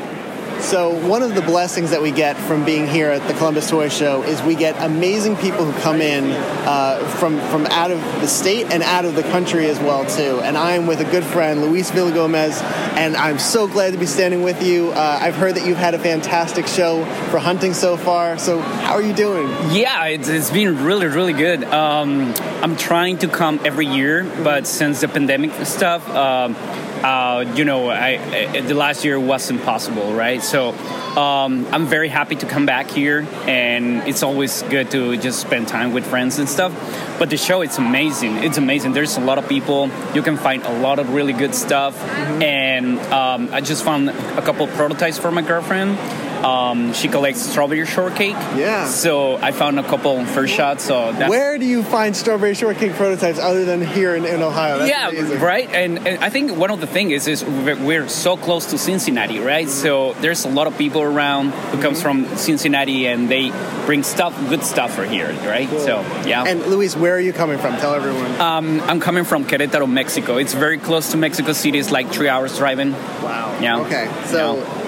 So one of the blessings that we get from being here at the Columbus Toy Show is we get amazing people who come in uh, from from out of the state and out of the country as well too. And I am with a good friend, Luis Villagomez, and I'm so glad to be standing with you. Uh, I've heard that you've had a fantastic show for hunting so far. So how are you doing? Yeah, it's, it's been really really good. Um, I'm trying to come every year, but since the pandemic stuff. Um, uh, you know, I, I, the last year was impossible, right? So um, I'm very happy to come back here, and it's always good to just spend time with friends and stuff. But the show, it's amazing. It's amazing. There's a lot of people. You can find a lot of really good stuff, mm-hmm. and um, I just found a couple prototypes for my girlfriend. Um, she collects strawberry shortcake. Yeah. So I found a couple first shots. So where do you find strawberry shortcake prototypes other than here in, in Ohio? That's yeah, amazing. right. And, and, I think one of the things is, is we're so close to Cincinnati, right? So there's a lot of people around who comes mm-hmm. from Cincinnati, and they bring stuff, good stuff for here, right? Cool. So yeah. And Luis, where are you coming from? Tell everyone. Um, I'm coming from Querétaro, Mexico. It's very close to Mexico City. It's like three hours driving. Wow. Yeah. Okay. So. Yeah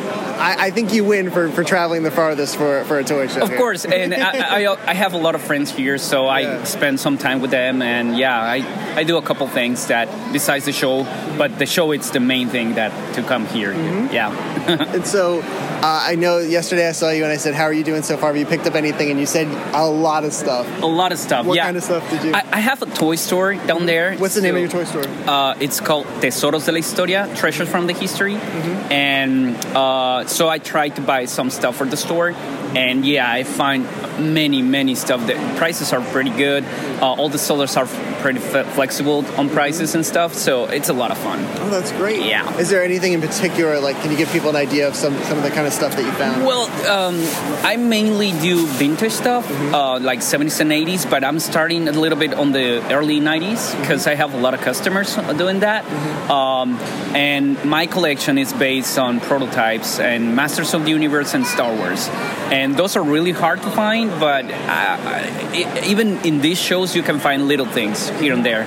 I, I, think you win for, for traveling the farthest for, for a toy show. Of here. course, and I, I, I, have a lot of friends here, so I yeah. spend some time with them, and yeah, I, I do a couple things that besides the show, but the show it's the main thing that to come here. Mm-hmm. Yeah. and so uh, I know yesterday I saw you and I said, "How are you doing so far? Have you picked up anything?" And you said a lot of stuff. A lot of stuff. What yeah. kind of stuff did you? I, I have a toy store down there. What's the name of your toy store? Uh, it's called Tesoros de la Historia, Treasures from the History, mm-hmm. and uh, so I tried to buy some stuff for the store, and yeah, I find many many stuff. The prices are pretty good. Uh, all the sellers are pretty f- flexible on prices and stuff, so it's a lot of fun. Oh, that's great. Yeah. Is there anything in particular? Like, can you give people an idea of some some of the kind of stuff that you found? Well, um, I mainly do vintage stuff, mm-hmm. uh, like 70s and 80s, but I'm starting a little bit on the early 90s because mm-hmm. I have a lot of customers doing that. Mm-hmm. Um, and my collection is based on prototypes and Masters of the Universe and Star Wars, and those are really hard to find. But uh, even in these shows, you can find little things here and there.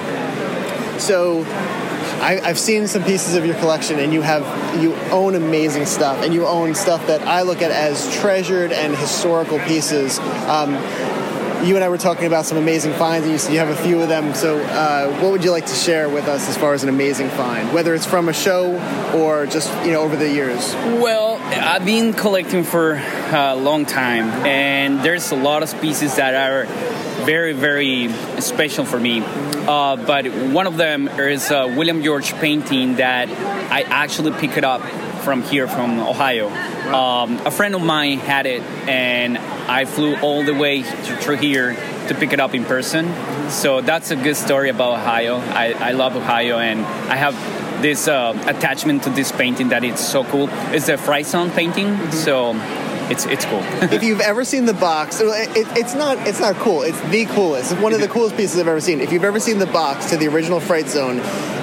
So I, have seen some pieces of your collection, and you have you own amazing stuff, and you own stuff that I look at as treasured and historical pieces. Um, you and I were talking about some amazing finds, and you said you have a few of them. So, uh, what would you like to share with us as far as an amazing find, whether it's from a show or just you know over the years? Well, I've been collecting for a long time, and there's a lot of pieces that are very, very special for me. Uh, but one of them is a William George painting that I actually picked up from here, from Ohio. Um, a friend of mine had it, and I flew all the way through here to pick it up in person. So that's a good story about Ohio. I, I love Ohio, and I have this uh, attachment to this painting that it's so cool. It's a Fright Zone painting, mm-hmm. so it's it's cool. if you've ever seen the box, it, it, it's not it's not cool. It's the coolest. It's one of the coolest pieces I've ever seen. If you've ever seen the box to the original Fright Zone,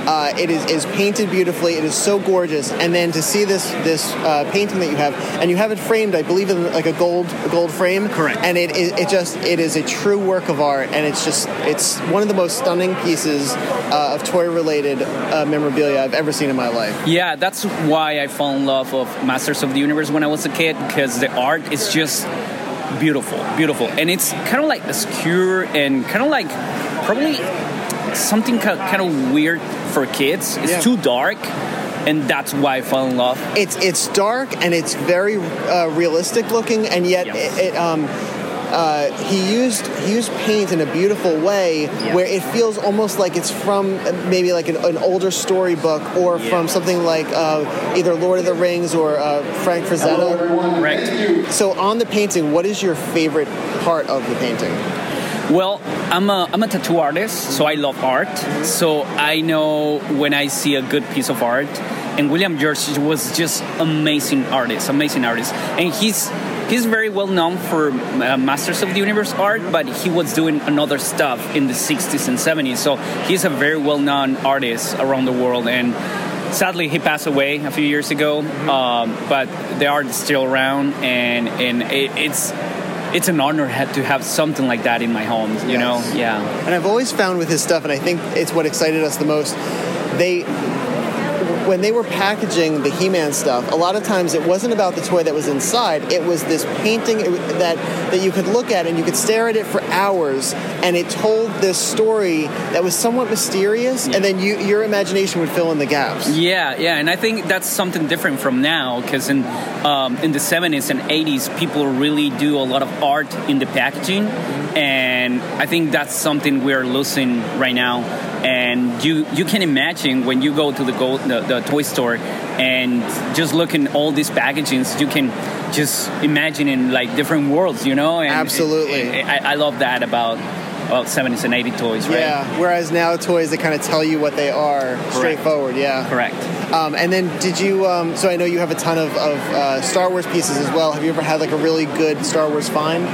uh, it is, is painted beautifully. It is so gorgeous. And then to see this this uh, painting that you have, and you have it framed, I believe, in like a gold a gold frame. Correct. And it, it, it just it is a true work of art, and it's just it's one of the most stunning pieces uh, of toy related uh, memorabilia I've ever seen in my life. Yeah, that's why I fell in love with Masters of the Universe when I was a kid because the art is just beautiful, beautiful, and it's kind of like obscure and kind of like probably something kind of weird for kids. It's yeah. too dark and that's why I fell in love. It's it's dark and it's very uh, realistic looking, and yet yes. it, it um, uh, he used he used paint in a beautiful way yeah. where it feels almost like it's from maybe like an, an older storybook or yeah. from something like uh, either Lord of the Rings or uh, Frank Frazetta. Right. So on the painting, what is your favorite part of the painting? Well, I'm a, I'm a tattoo artist, so I love art. So I know when I see a good piece of art, and William George was just amazing artist, amazing artist, and he's he's very well known for uh, Masters of the Universe art, but he was doing another stuff in the 60s and 70s. So he's a very well known artist around the world, and sadly he passed away a few years ago. Um, but the art is still around, and and it, it's it's an honor to have something like that in my home. You yes. know, yeah. And I've always found with his stuff, and I think it's what excited us the most. They when they were packaging the He-Man stuff, a lot of times it wasn't about the toy that was inside. It was this painting that that you could look at and you could stare at it for hours, and it told this story that was somewhat mysterious, and then you, your imagination would fill in the gaps. Yeah, yeah, and I think that's something different from now because in um, in the 70s and 80s, people really do a lot of art in the packaging, and I think that's something we're losing right now. And you you can imagine when you go to the go, the, the toy store and just looking all these packagings, you can just imagine in like different worlds, you know. And Absolutely. and I, I love that about about 70s and 80s toys, right? Yeah. Whereas now toys that kind of tell you what they are, straightforward. Yeah. Correct. Um, and then did you? Um, so I know you have a ton of, of uh, Star Wars pieces as well. Have you ever had like a really good Star Wars find?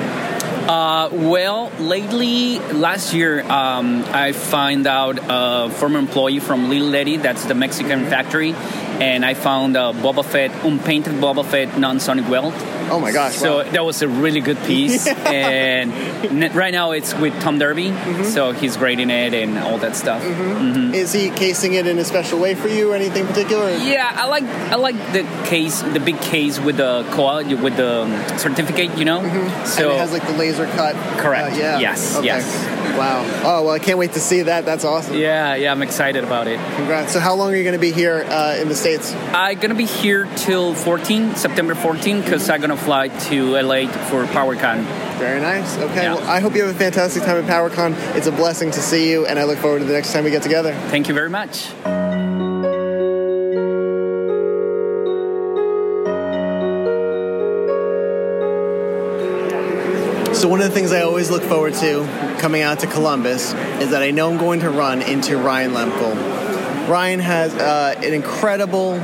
Uh, well, lately, last year, um, I found out a former employee from Lili Ledy, that's the Mexican factory, and I found a Boba Fett, unpainted Boba Fett non-sonic weld. Oh my gosh! So wow. that was a really good piece, and right now it's with Tom Derby, Mm-hmm. so he's grading it and all that stuff. Mhm. Is he casing it in a special way for you? or Anything particular? Yeah, I like I like the case, the big case with the koala with the certificate, you know. So Mm-hmm. and it has like the laser cut. Correct. Uh, yeah. Yes, Okay. yes. Wow. Oh well, I can't wait to see that. That's awesome. yeah, yeah, I'm excited about it. Congrats. So how long are you going to be here uh, in the states? I'm gonna be here till 14 September 14 because I'm gonna fly to LA for PowerCon. Very nice. Okay. Well, I hope you have a fantastic time at PowerCon. It's a blessing to see you, and I look forward to the next time we get together. Thank you very much. So one of the things I always look forward to coming out to Columbus is that I know I'm going to run into Ryan Lemkel. Ryan has uh, an incredible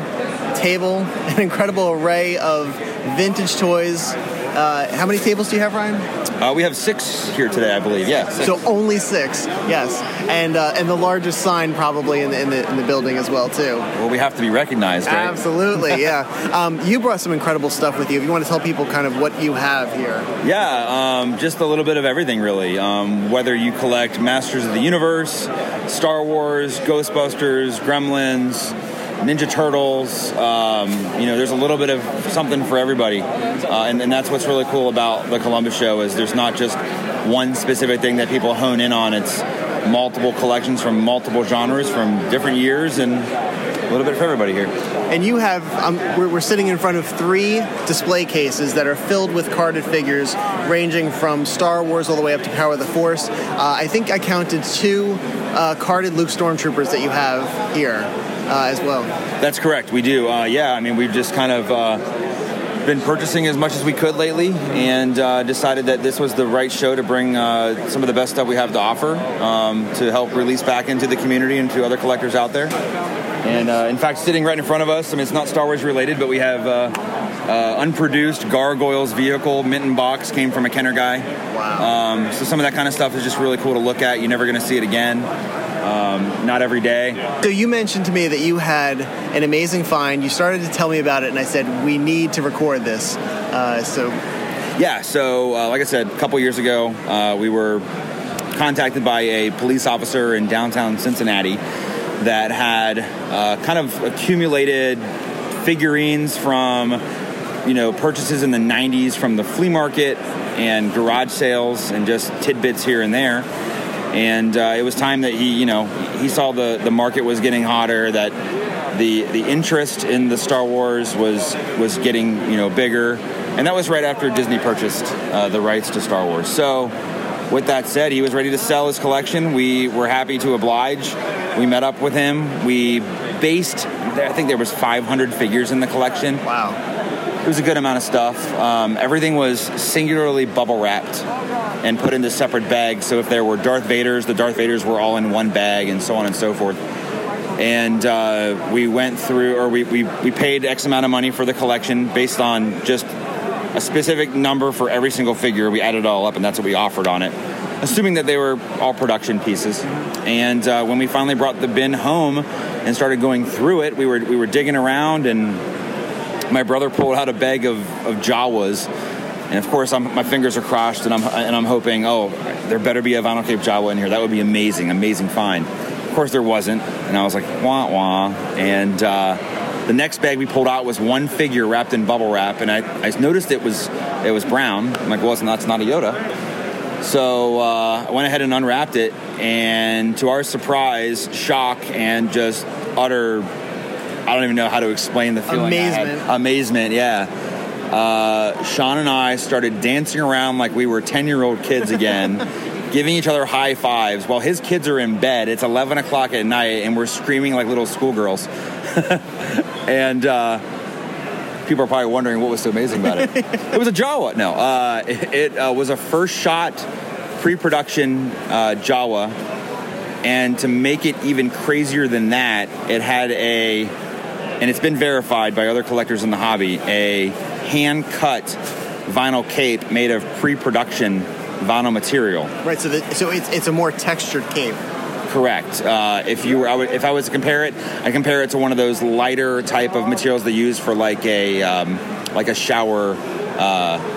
table, an incredible array of vintage toys. Uh, how many tables do you have, Ryan? Uh, we have six here today, I believe. Yeah. six. So only six, yes, and uh, and the largest sign probably in the, in the in the building as well too. well, we have to be recognized, right? Absolutely, yeah. Um, you brought some incredible stuff with you. If you want to tell people kind of what you have here. Yeah, um, just a little bit of everything, really. Um, whether you collect Masters of the Universe, Star Wars, Ghostbusters, Gremlins, Ninja Turtles, um, you know, there's a little bit of something for everybody, uh, and, and that's what's really cool about the Columbus show is there's not just one specific thing that people hone in on. It's multiple collections from multiple genres from different years, and a little bit for everybody here. And you have, um, we're, we're sitting in front of three display cases that are filled with carded figures ranging from Star Wars all the way up to Power of the Force. Uh, I think I counted two uh, carded Luke Stormtroopers that you have here uh, as well. That's correct. We do. Uh, yeah, I mean, we've just kind of uh, been purchasing as much as we could lately and uh, decided that this was the right show to bring uh, some of the best stuff we have to offer um, to help release back into the community and to other collectors out there. And uh, in fact, sitting right in front of us, I mean, it's not Star Wars related, but we have uh, uh, unproduced Gargoyles vehicle, mint in box, came from a Kenner guy. Wow. Um, so some of that kind of stuff is just really cool to look at. You're never going to see it again. Um, not every day. So you mentioned to me that you had an amazing find. You started to tell me about it, and I said we need to record this. Uh, so Yeah, so uh, like I said, a couple years ago, uh, we were contacted by a police officer in downtown Cincinnati that had uh, kind of accumulated figurines from, you know, purchases in the 90s from the flea market and garage sales and just tidbits here and there. And uh, it was time that he, you know, he saw the, the market was getting hotter, that the the interest in the Star Wars was was getting you know bigger, and that was right after Disney purchased uh, the rights to Star Wars. So, with that said, he was ready to sell his collection. We were happy to oblige. We met up with him. We based. I think there was 500 figures in the collection. Wow. It was a good amount of stuff. Um, everything was singularly bubble wrapped and put into separate bags. So if there were Darth Vaders, the Darth Vaders were all in one bag, and so on and so forth and uh, we went through or we, we, we paid x amount of money for the collection based on just a specific number for every single figure we added it all up and that's what we offered on it assuming that they were all production pieces and uh, when we finally brought the bin home and started going through it we were we were digging around and my brother pulled out a bag of, of jawas and of course I'm, my fingers are crossed and I'm, and I'm hoping oh there better be a vinyl cape jawa in here that would be amazing amazing find Of course, there wasn't, and I was like, wah wah. And uh, the next bag we pulled out was one figure wrapped in bubble wrap, and I, I noticed it was it was brown. I'm like, well, that's not a Yoda. So uh, I went ahead and unwrapped it, and to our surprise, shock, and just utter I don't even know how to explain the feeling. Amazement. Amazement, yeah. Uh, Sean and I started dancing around like we were 10 year old kids again, giving each other high fives while his kids are in bed. It's 11 o'clock at night, and we're screaming like little schoolgirls. and uh, people are probably wondering what was so amazing about it. it was a Jawa. No, uh, it, it uh, was a first shot pre production uh, Jawa. And to make it even crazier than that, it had a, and it's been verified by other collectors in the hobby, a hand cut vinyl cape made of pre production vinyl material. Right. So, the, so it's it's a more textured cape. Correct. Uh, if you were, I would, if I was to compare it, I compare it to one of those lighter type of materials they use for like a um, like a shower. Uh,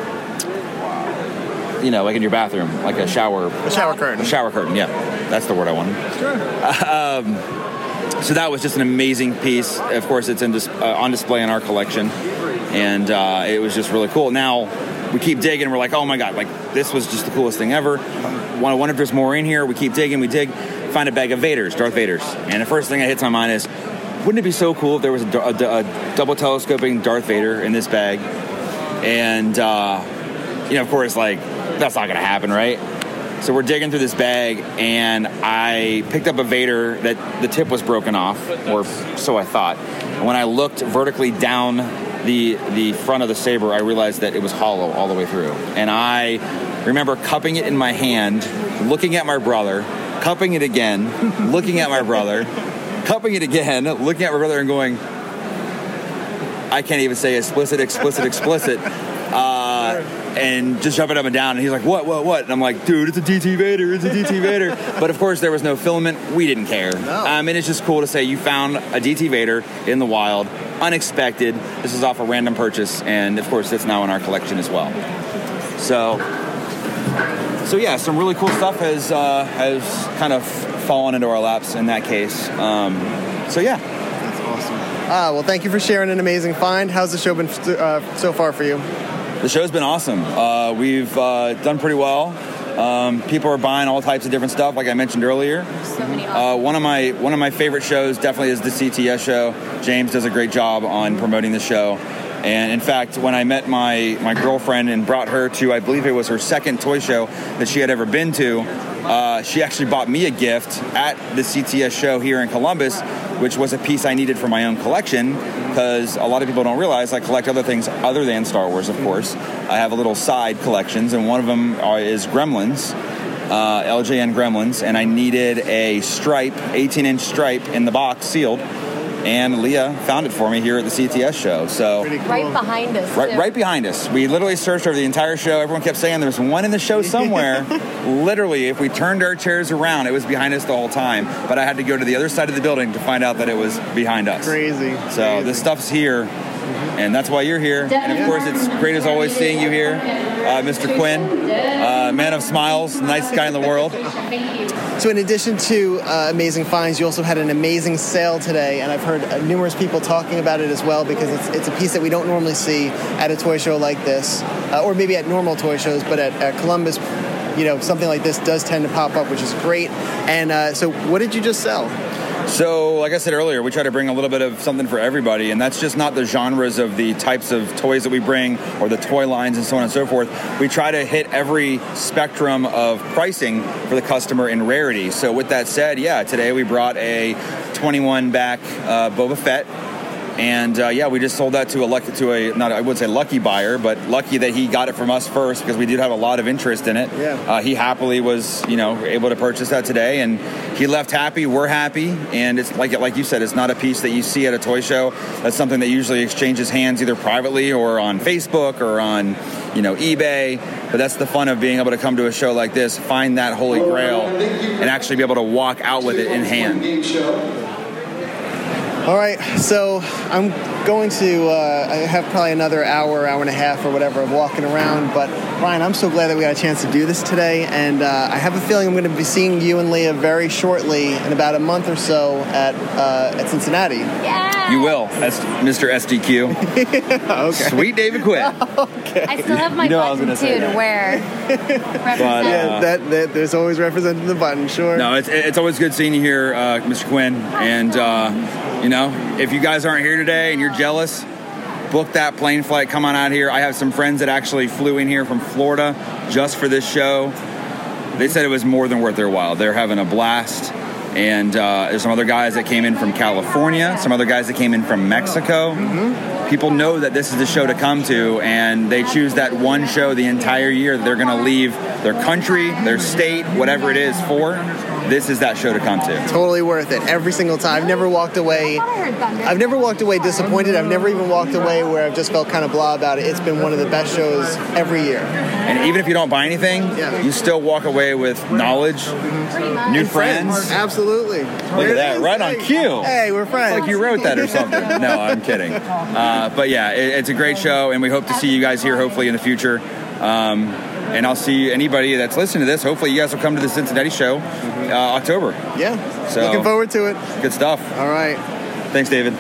you know, like in your bathroom, like a shower. A shower curtain. A shower curtain. Yeah, that's the word I wanted. Um, so that was just an amazing piece. Of course, it's dis- uh, on display in our collection, and uh, it was just really cool. Now we keep digging. We're like, oh my god, like this was just the coolest thing ever. Want wonder if there's more in here. We keep digging. We dig, find a bag of Vaders, Darth Vaders, and the first thing that hits my mind is, wouldn't it be so cool if there was a, a- a double telescoping Darth Vader in this bag? And uh, you know, of course, like that's not to happen, right? So we're digging through this bag, and I picked up a Vader that the tip was broken off, or so I thought. And when I looked vertically down the the front of the saber, I realized that it was hollow all the way through. And I remember cupping it in my hand, looking at my brother, cupping it again, looking at my brother, cupping it again, looking at my brother, and going, I can't even say explicit, explicit, explicit. Uh, and just jumping up and down, and he's like, "What? What? What?" And I'm like, "Dude, it's a DT Vader! It's a DT Vader!" but of course, there was no filament. We didn't care. Um, and it's just cool to say you found a DT Vader in the wild, unexpected. This is off a random purchase, and of course, it's now in our collection as well. So, so yeah, some really cool stuff has uh, has kind of fallen into our laps in that case. Um, so yeah, That's awesome. Ah, well, thank you for sharing an amazing find. How's the show been uh, so far for you? The show's been awesome. Uh, we've uh, done pretty well. Um, people are buying all types of different stuff, like I mentioned earlier. Uh, one of my one of my favorite shows definitely is the CTS show. James does a great job on promoting the show. And in fact, when I met my my girlfriend and brought her to, I believe it was her second toy show that she had ever been to, uh, she actually bought me a gift at the CTS show here in Columbus, which was a piece I needed for my own collection. Because a lot of people don't realize I collect other things other than Star Wars, of course. I have a little side collections, and one of them are, is Gremlins, uh, LJN Gremlins, and I needed a stripe, 18 inch stripe in the box, sealed. And Leah found it for me here at the CTS show. So Right behind us. Right, right behind us. We literally searched over the entire show. Everyone kept saying there's one in the show somewhere. literally, if we turned our chairs around, it was behind us the whole time. But I had to go to the other side of the building to find out that it was behind us. Crazy. So this stuff's here, and that's why you're here. And of course, it's great as always seeing you here, uh, Mr. Quinn, uh, man of smiles, nice guy in the world. So, in addition to uh, amazing finds, you also had an amazing sale today, and I've heard uh, numerous people talking about it as well because it's, it's a piece that we don't normally see at a toy show like this, uh, or maybe at normal toy shows, but at, at Columbus, you know, something like this does tend to pop up, which is great. And uh, so, what did you just sell? So, like I said earlier, we try to bring a little bit of something for everybody, and that's just not the genres of the types of toys that we bring or the toy lines and so on and so forth. We try to hit every spectrum of pricing for the customer in rarity. So, with that said, yeah, today we brought a 21 back uh, Boba Fett. And uh, yeah, we just sold that to a lucky to a not I would say lucky buyer, but lucky that he got it from us first because we did have a lot of interest in it. Yeah. Uh, he happily was you know able to purchase that today, and he left happy. We're happy, and it's like like you said, it's not a piece that you see at a toy show. That's something that usually exchanges hands either privately or on Facebook or on you know eBay. But that's the fun of being able to come to a show like this, find that holy grail, and actually be able to walk out with it in hand. All right, so I'm going to. Uh, have probably another hour, hour and a half, or whatever of walking around. But Ryan, I'm so glad that we got a chance to do this today, and uh, I have a feeling I'm going to be seeing you and Leah very shortly, in about a month or so, at uh, at Cincinnati. Yeah. You will, as Mr. SDQ. okay. Sweet David Quinn. okay. I still have my You know I was button gonna say too that. to wear. But, uh, yeah, that, that there's always representing the button. Sure. No, it's, it's always good seeing you here, uh, Mr. Quinn. And, uh, you know, if you guys aren't here today and you're jealous, book that plane flight. Come on out here. I have some friends that actually flew in here from Florida just for this show. They said it was more than worth their while. They're having a blast. And uh, there's some other guys that came in from California, some other guys that came in from Mexico. People know that this is the show to come to, and they choose that one show the entire year that they're going to leave their country, their state, whatever it is for. This is that show to come to. Totally worth it every single time. I've never walked away. I've never walked away disappointed. I've never even walked away where I've just felt kind of blah about it. It's been one of the best shows every year. And even if you don't buy anything, you still walk away with knowledge, new And friends. Absolutely. Look at that, right on cue. Hey, we're friends. It's like you wrote that or something. no, I'm kidding. Uh, but yeah, it, it's a great show, and we hope to see you guys here hopefully in the future. Um, and I'll see anybody that's listening to this. Hopefully, you guys will come to the Cincinnati show uh, October. Yeah. So Looking forward to it. Good stuff. All right. Thanks, David.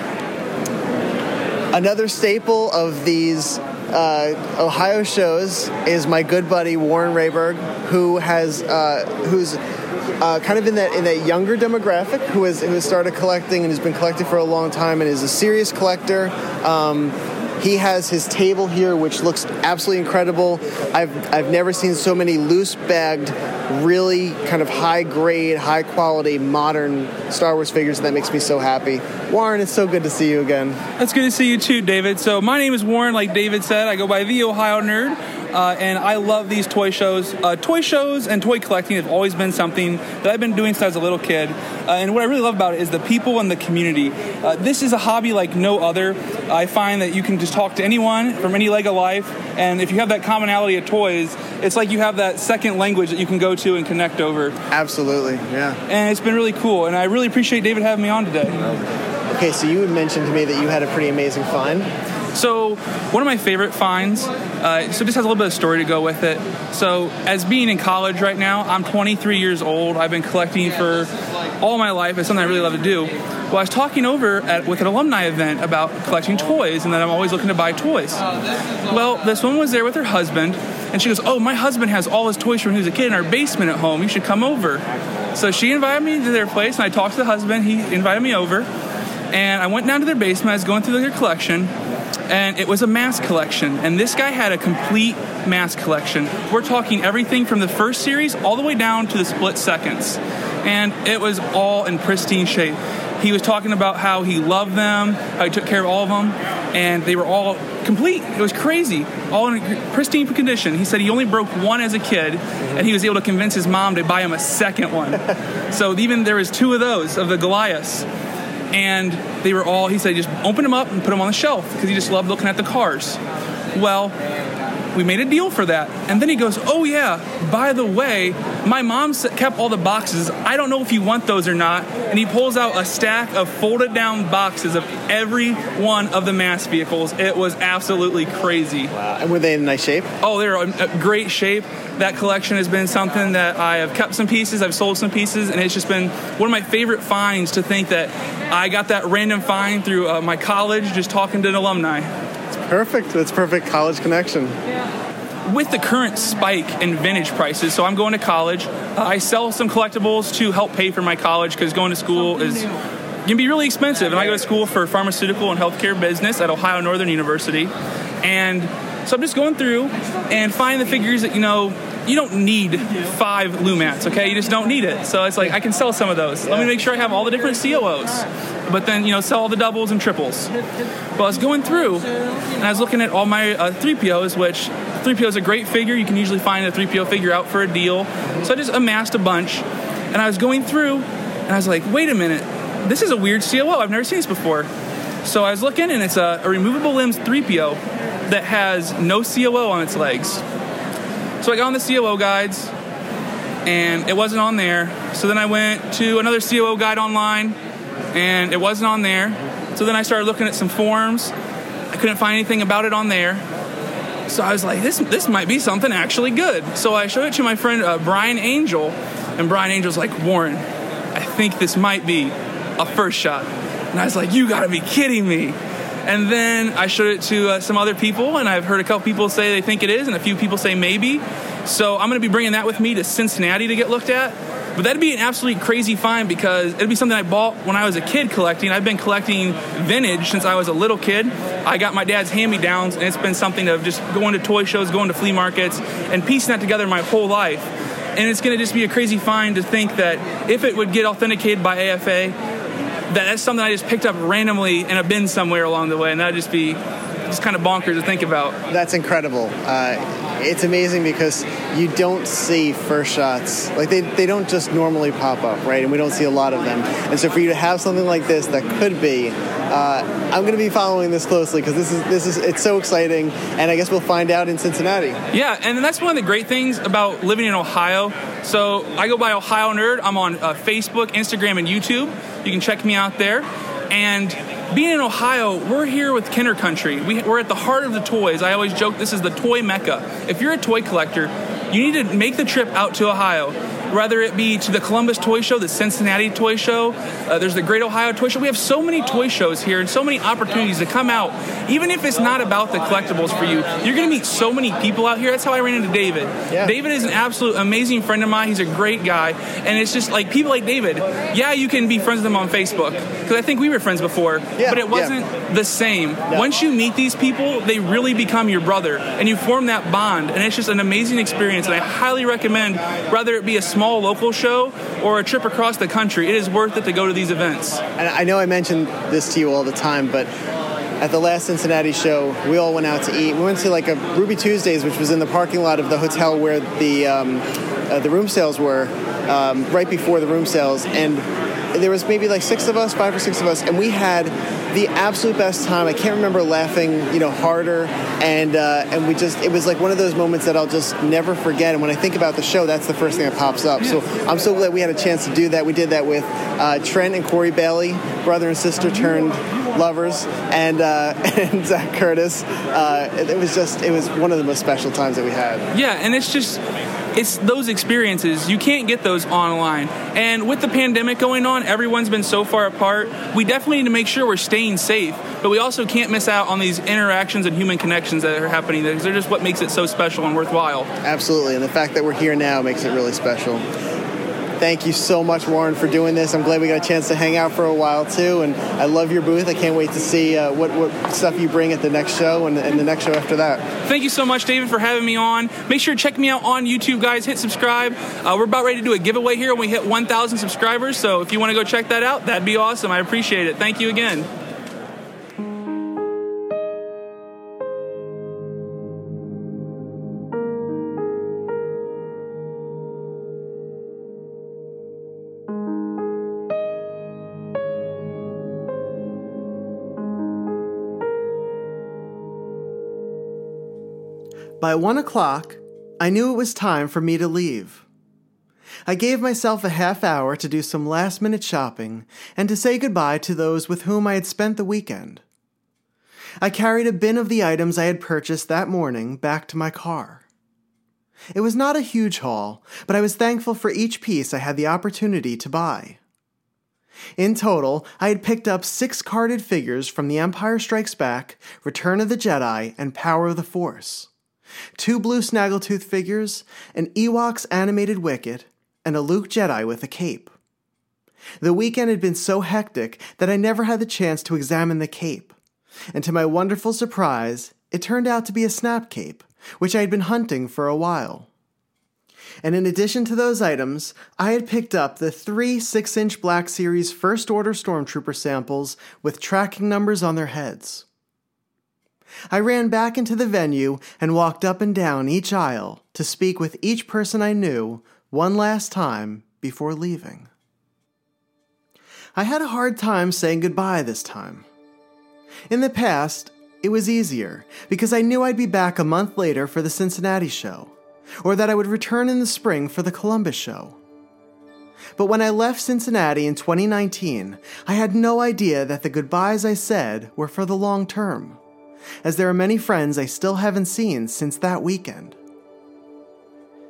Another staple of these uh, Ohio shows is my good buddy Warren Rayberg, who has uh, who's uh, kind of in that in that younger demographic, who has who has started collecting and has been collecting for a long time and is a serious collector. Um, he has his table here, which looks absolutely incredible. I've I've never seen so many loose bagged, really kind of high grade, high quality, modern Star Wars figures. and That makes me so happy. Warren, it's so good to see you again. It's good to see you too, David. So my name is Warren, like David said. I go by the Ohio Nerd, uh, and I love these toy shows. Uh, toy shows and toy collecting have always been something that I've been doing since I was a little kid. Uh, and what I really love about it is the people and the community. Uh, this is a hobby like no other. I find that you can just talk to anyone from any leg of life, and if you have that commonality of toys, it's like you have that second language that you can go to and connect over. Absolutely, yeah. And it's been really cool, and I really appreciate David having me on today. Okay, so you had mentioned to me that you had a pretty amazing find. So, one of my favorite finds, uh, so this has a little bit of story to go with it. So, as being in college right now, I'm 23 years old. I've been collecting for all my life. It's something I really love to do. Well, I was talking over at, with an alumni event about collecting toys and that I'm always looking to buy toys. Well, this woman was there with her husband, and she goes, Oh, my husband has all his toys from when he was a kid in our basement at home. You should come over. So she invited me to their place, and I talked to the husband. He invited me over, and I went down to their basement. I was going through their collection, and it was a M.A.S.K. collection. And this guy had a complete M.A.S.K. collection. We're talking everything from the first series all the way down to the split seconds. And it was all in pristine shape. He was talking about how he loved them, how he took care of all of them, and they were all complete. It was crazy, all in pristine condition. He said he only broke one as a kid, and he was able to convince his mom to buy him a second one. so even there was two of those of the Goliaths and they were all he said just open them up and put them on the shelf because he just loved looking at the cars. Well we made a deal for that. And then he goes oh yeah by the way my mom kept all the boxes. I don't know if you want those or not. And he pulls out a stack of folded down boxes of every one of the M.A.S.K. vehicles. It was absolutely crazy. Wow. and were they in nice shape? Oh they're in uh, great shape. That collection has been something that I have kept some pieces, I've sold some pieces, and it's just been one of my favorite finds to think that I got that random find through uh, my college just talking to an alumni. It's perfect. That's perfect college connection. Yeah. With the current spike in vintage prices, so I'm going to college. Uh, I sell some collectibles to help pay for my college because going to school is can be really expensive. And I go to school for pharmaceutical and healthcare business at Ohio Northern University, and so I'm just going through and finding the figures that you know you don't need five Lumats, okay? You just don't need it. So it's like I can sell some of those. Let me make sure I have all the different COOs, but then you know sell all the doubles and triples. Well, I was going through and I was looking at all my uh, 3POs, which 3PO is a great figure. You can usually find a 3PO figure out for a deal. So I just amassed a bunch, and I was going through and I was like, wait a minute, this is a weird COO. I've never seen this before. So I was looking, and it's a, a removable limbs 3PO that has no COO on its legs. So I got on the COO guides, and it wasn't on there. So then I went to another COO guide online, and it wasn't on there. So then I started looking at some forums. I couldn't find anything about it on there. So I was like, this this might be something actually good. So I showed it to my friend uh, Brian Angel, and Brian Angel's like, Warren, I think this might be a first shot. And I was like, you gotta be kidding me. And then I showed it to uh, some other people, and I've heard a couple people say they think it is, and a few people say maybe. So I'm gonna be bringing that with me to Cincinnati to get looked at. But that'd be an absolutely crazy find because it'd be something I bought when I was a kid collecting. I've been collecting vintage since I was a little kid. I got my dad's hand me downs, and it's been something of just going to toy shows, going to flea markets, and piecing that together my whole life. And it's going to just be a crazy find to think that if it would get authenticated by AFA, that's something I just picked up randomly in a bin somewhere along the way, and that'd just be just kind of bonkers to think about. That's incredible. Uh, it's amazing because you don't see first shots like they, they don't just normally pop up right and we don't see a lot of them and so for you to have something like this that could be uh, i'm going to be following this closely because this is this is it's so exciting and i guess we'll find out in cincinnati Yeah, and that's one of the great things about living in Ohio. So I go by Ohio Nerd. I'm on uh, Facebook, Instagram, and YouTube. You can check me out there. And being in Ohio, we're here with Kenner Country. We, we're at the heart of the toys. I always joke this is the toy mecca. If you're a toy collector, you need to make the trip out to Ohio. Whether it be to the Columbus Toy Show, the Cincinnati Toy Show, uh, there's the Great Ohio Toy Show. We have so many toy shows here and so many opportunities to come out. Even if it's not about the collectibles for you, you're going to meet so many people out here. That's how I ran into David. David is an absolute amazing friend of mine. He's a great guy. And it's just like people like David, yeah, you can be friends with them on Facebook. Because I think we were friends before, but it wasn't the same. Once you meet these people, they really become your brother and you form that bond. And it's just an amazing experience. And I highly recommend, whether it be a small local show or a trip across the country, it is worth it to go to these events. and i know i mentioned this to you all the time but at the last Cincinnati show, we all went out to eat. We went to like a Ruby Tuesdays, which was in the parking lot of the hotel where the um, uh, the room sales were, um, right before the room sales, and there was maybe like six of us, five or six of us, and we had the absolute best time. I can't remember laughing, you know, harder, and uh, and we just it was like one of those moments that I'll just never forget. And when I think about the show, that's the first thing that pops up. So I'm so glad we had a chance to do that. We did that with uh, Trent and Corey Bailey, brother and sister turned lovers, and uh, and Zach Curtis. Uh, it, it was just it was one of the most special times that we had. Yeah, and it's just it's those experiences you can't get those online. And with the pandemic going on, everyone's been so far apart. We definitely need to make sure we're staying safe, but we also can't miss out on these interactions and human connections that are happening because they're just what makes it so special and worthwhile. Absolutely, and the fact that we're here now makes it really special. Thank you so much, Warren, for doing this. I'm glad we got a chance to hang out for a while too, and I love your booth. I can't wait to see uh, what, what stuff you bring at the next show and, and the next show after that. Thank you so much, David, for having me on. Make sure to check me out on YouTube, guys. Hit subscribe. Uh, we're about ready to do a giveaway here when we hit 1,000 subscribers. So if you want to go check that out, that'd be awesome. I appreciate it. Thank you again. By one o'clock, I knew it was time for me to leave. I gave myself a half hour to do some last minute shopping and to say goodbye to those with whom I had spent the weekend. I carried a bin of the items I had purchased that morning back to my car. It was not a huge haul, but I was thankful for each piece I had the opportunity to buy. In total, I had picked up six carded figures from The Empire Strikes Back, Return of the Jedi, and Power of the Force two blue Snaggletooth figures, an Ewoks animated Wicket, and a Luke Jedi with a cape. The weekend had been so hectic that I never had the chance to examine the cape, and to my wonderful surprise, it turned out to be a snap cape, which I had been hunting for a while. And in addition to those items, I had picked up the three 6 inch Black Series First Order Stormtrooper samples with tracking numbers on their heads. I ran back into the venue and walked up and down each aisle to speak with each person I knew one last time before leaving. I had a hard time saying goodbye this time. In the past, it was easier because I knew I'd be back a month later for the Cincinnati show, or that I would return in the spring for the Columbus show. But when I left Cincinnati in 2019, I had no idea that the goodbyes I said were for the long term, as there are many friends I still haven't seen since that weekend.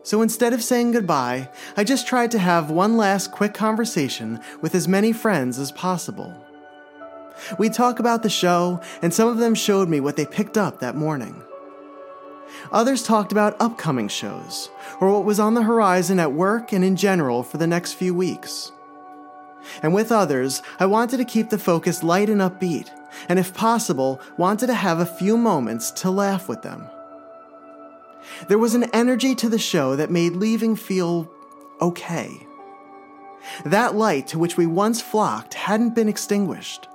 So instead of saying goodbye, I just tried to have one last quick conversation with as many friends as possible. We talk about the show, and some of them showed me what they picked up that morning. Others talked about upcoming shows, or what was on the horizon at work and in general for the next few weeks. And with others, I wanted to keep the focus light and upbeat, and if possible, wanted to have a few moments to laugh with them. There was an energy to the show that made leaving feel okay. That light to which we once flocked hadn't been extinguished.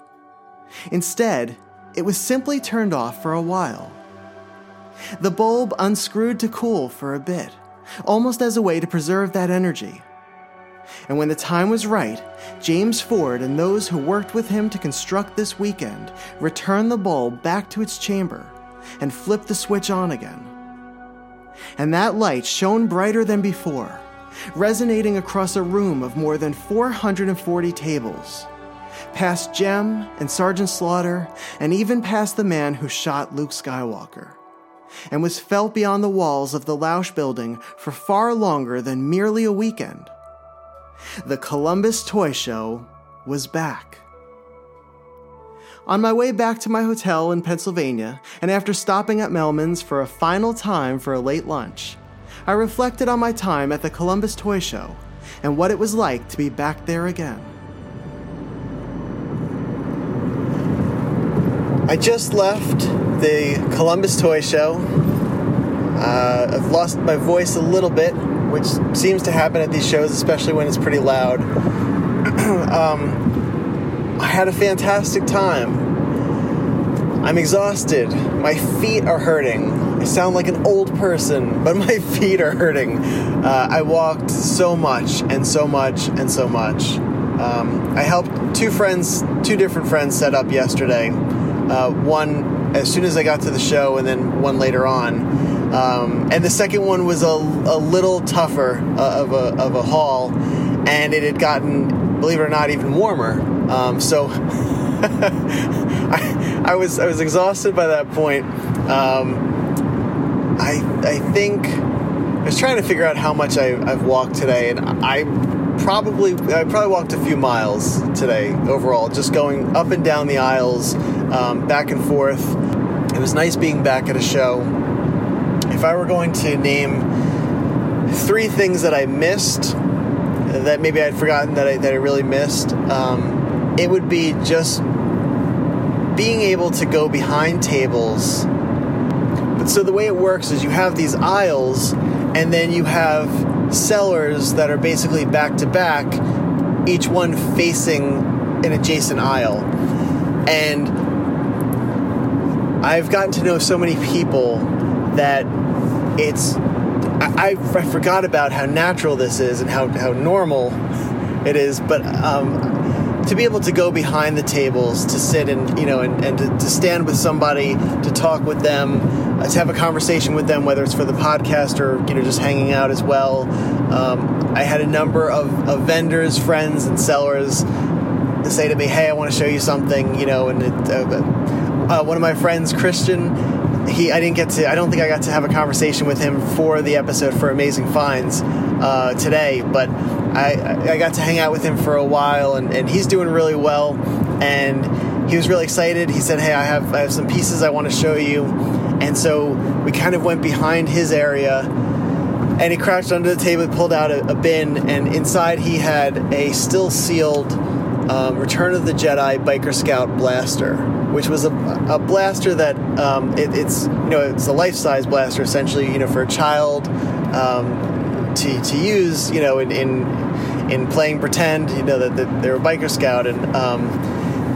Instead, it was simply turned off for a while. The bulb unscrewed to cool for a bit, almost as a way to preserve that energy. And when the time was right, James Ford and those who worked with him to construct this weekend returned the bulb back to its chamber and flipped the switch on again. And that light shone brighter than before, resonating across a room of more than 440 tables, past Jem and Sergeant Slaughter, and even past the man who shot Luke Skywalker and was felt beyond the walls of the Lausche building for far longer than merely a weekend. The Columbus Toy Show was back. On my way back to my hotel in Pennsylvania, and after stopping at Melman's for a final time for a late lunch, I reflected on my time at the Columbus Toy Show and what it was like to be back there again. I just left the Columbus Toy Show. Uh, I've lost my voice a little bit, which seems to happen at these shows, especially when it's pretty loud. um, I had a fantastic time. I'm exhausted. My feet are hurting. I sound like an old person, but my feet are hurting. Uh, I walked so much and so much and so much. Um, I helped two friends, two different friends set up yesterday. Uh, one as soon as I got to the show, and then one later on. Um, and the second one was a, a little tougher uh, of, a, of a haul, and it had gotten, believe it or not, even warmer. Um, so I, I, was I was exhausted by that point. Um, I I think I was trying to figure out how much I, I've walked today, and I probably I probably walked a few miles today overall, just going up and down the aisles, um, back and forth. It was nice being back at a show. If I were going to name three things that I missed, that maybe I'd forgotten that I, that I really missed, um, it would be just being able to go behind tables. But so the way it works is you have these aisles, and then you have sellers that are basically back to back, each one facing an adjacent aisle. And I've gotten to know so many people that it's I, I, forgot about how natural this is and how, how normal it is, but um, to be able to go behind the tables, to sit and you know, and, and to, to, stand with somebody, to talk with them, uh, to have a conversation with them, whether it's for the podcast or you know just hanging out as well. Um, I had a number of, of vendors, friends, and sellers to say to me, "Hey, I want to show you something," you know, and it, uh, uh, one of my friends, Christian, he I didn't get to I don't think I got to have a conversation with him for the episode for Amazing Finds uh, today, but I I got to hang out with him for a while and, and he's doing really well and he was really excited. He said, "Hey, I have I have some pieces I want to show you," and so we kind of went behind his area and he crouched under the table, pulled out a, a bin, and inside he had a still sealed um, Return of the Jedi Biker Scout blaster, which was a, a blaster that um, it, it's you know it's a life size blaster essentially you know for a child um, to, to use you know in, in in playing pretend you know that, that they're a biker scout and um,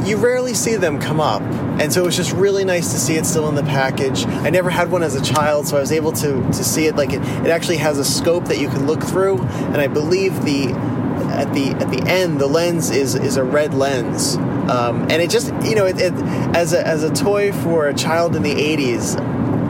you rarely see them come up. And so it was just really nice to see it still in the package. I never had one as a child so i was able to to see it like it, it actually has a scope that you can look through and i believe the at the at the end the lens is is a red lens um, and it just you know it, it, as a as a toy for a child in the 80s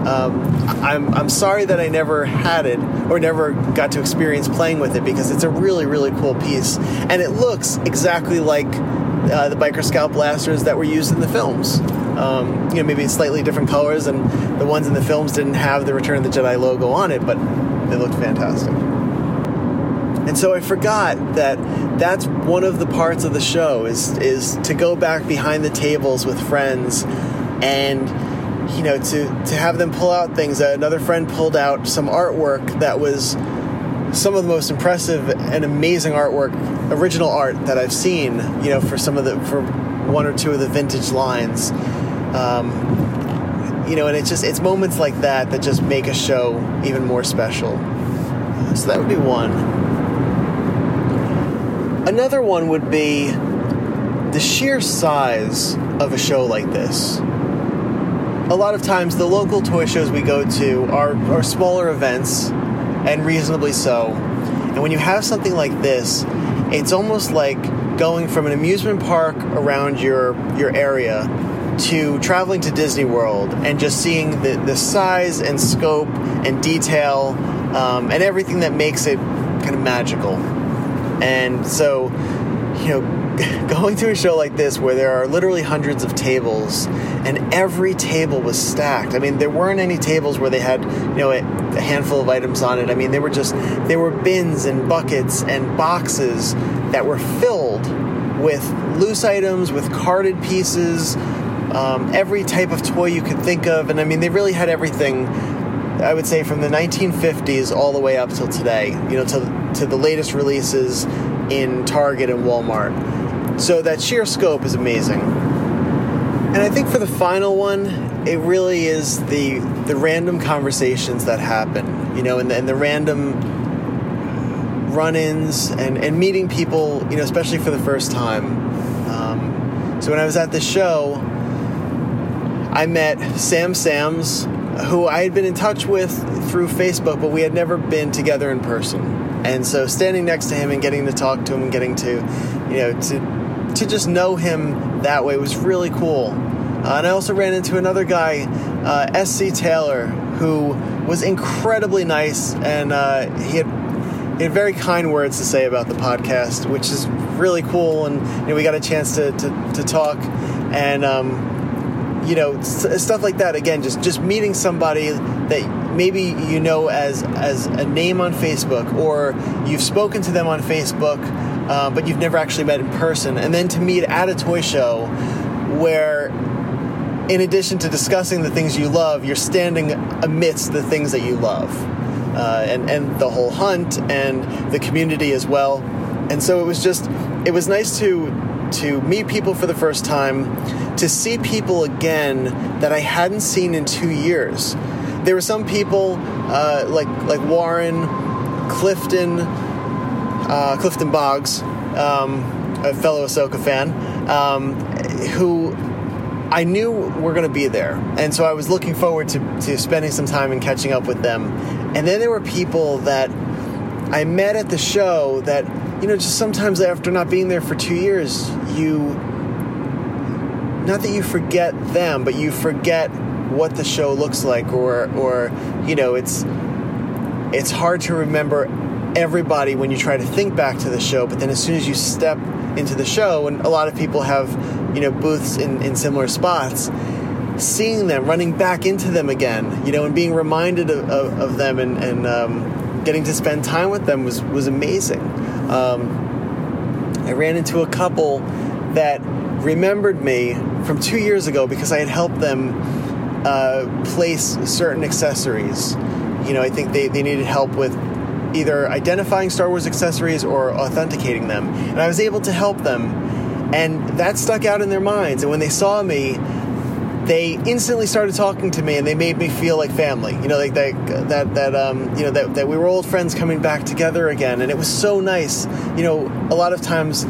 Um, I'm, I'm sorry that I never had it or never got to experience playing with it because it's a really, really cool piece. And it looks exactly like uh, the Biker Scout blasters that were used in the films. Um, you know, maybe slightly different colors, and the ones in the films didn't have the Return of the Jedi logo on it, but they looked fantastic. And so I forgot that that's one of the parts of the show is is to go back behind the tables with friends and you know to to have them pull out things. Another friend pulled out some artwork that was some of the most impressive and amazing artwork, original art that I've seen. You know, for some of the for one or two of the vintage lines. Um, you know, and it's just it's moments like that that just make a show even more special. So that would be one. Another one would be the sheer size of a show like this. A lot of times, the local toy shows we go to are, are smaller events, and reasonably so. And when you have something like this, it's almost like going from an amusement park around your your area to traveling to Disney World and just seeing the, the size and scope and detail um, and everything that makes it kind of magical. And so, you know, going to a show like this where there are literally hundreds of tables and every table was stacked. I mean, there weren't any tables where they had, you know, a, handful of items on it. I mean, they were just, there were bins and buckets and boxes that were filled with loose items, with carded pieces, um, every type of toy you could think of. And I mean, they really had everything, I would say, from the 1950s all the way up till today, you know, to, to the latest releases in Target and Walmart. So that sheer scope is amazing. And I think for the final one, it really is the the random conversations that happen, you know, and the, and the random run-ins and, and meeting people, you know, especially for the first time. Um, so when I was at the show, I met Sam Sams, who I had been in touch with through Facebook, but we had never been together in person. And so standing next to him and getting to talk to him and getting to, you know, to to just know him that way was really cool. Uh, and I also ran into another guy, uh, SC Taylor, who was incredibly nice, and uh, he had he had very kind words to say about the podcast, which is really cool. And you know, we got a chance to to, to talk, and um, you know, stuff like that. Again, just just meeting somebody that maybe you know as as a name on Facebook, or you've spoken to them on Facebook, uh, but you've never actually met in person, and then to meet at a toy show where in addition to discussing the things you love, you're standing amidst the things that you love, uh, and and the whole hunt and the community as well. And so it was just, it was nice to to meet people for the first time, to see people again that I hadn't seen in two years. There were some people uh, like like Warren, Clifton, uh, Clifton Boggs, um, a fellow Ahsoka fan, um, who I knew were going to be there. And so I was looking forward to, to spending some time and catching up with them. And then there were people that I met at the show that, you know, just sometimes after not being there for two years, you, not that you forget them, but you forget what the show looks like or, or, you know, it's, it's hard to remember everybody when you try to think back to the show, but then as soon as you step into the show, and a lot of people have, you know, booths in, in similar spots, seeing them, running back into them again, you know, and being reminded of, of, of them and, and um, getting to spend time with them was, was amazing. Um, I ran into a couple that remembered me from two years ago because I had helped them uh, place certain accessories. You know, I think they, they needed help with either identifying Star Wars accessories or authenticating them. And I was able to help them. And that stuck out in their minds. And when they saw me, they instantly started talking to me and they made me feel like family. You know, like that that that um, you know that, that we were old friends coming back together again. And it was so nice. You know, a lot of times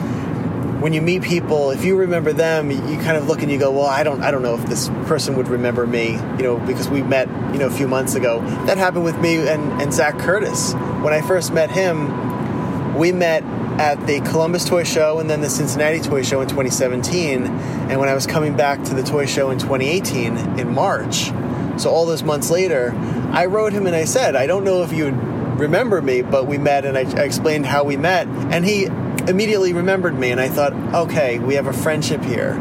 when you meet people, if you remember them, you kind of look and you go, "Well, I don't, I don't know if this person would remember me," you know, because we met, you know, a few months ago. That happened with me and, and Zach Curtis. When I first met him, we met at the Columbus Toy Show and then the Cincinnati Toy Show in 2017. And when I was coming back to the toy show in 2018 in March, So all those months later, I wrote him and I said, I don't know if you remember me, but we met and I, I explained how we met, and he immediately remembered me, and I thought, okay, we have a friendship here.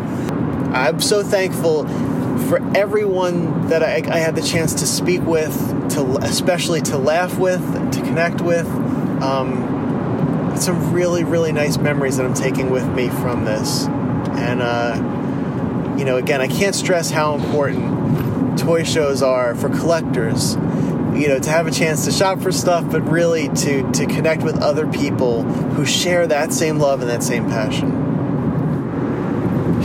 I'm so thankful for everyone that I, I had the chance to speak with, to especially to laugh with, to connect with. Um, some really, really nice memories that I'm taking with me from this, and uh, you know, again, I can't stress how important toy shows are for collectors you know to have a chance to shop for stuff but really to to connect with other people who share that same love and that same passion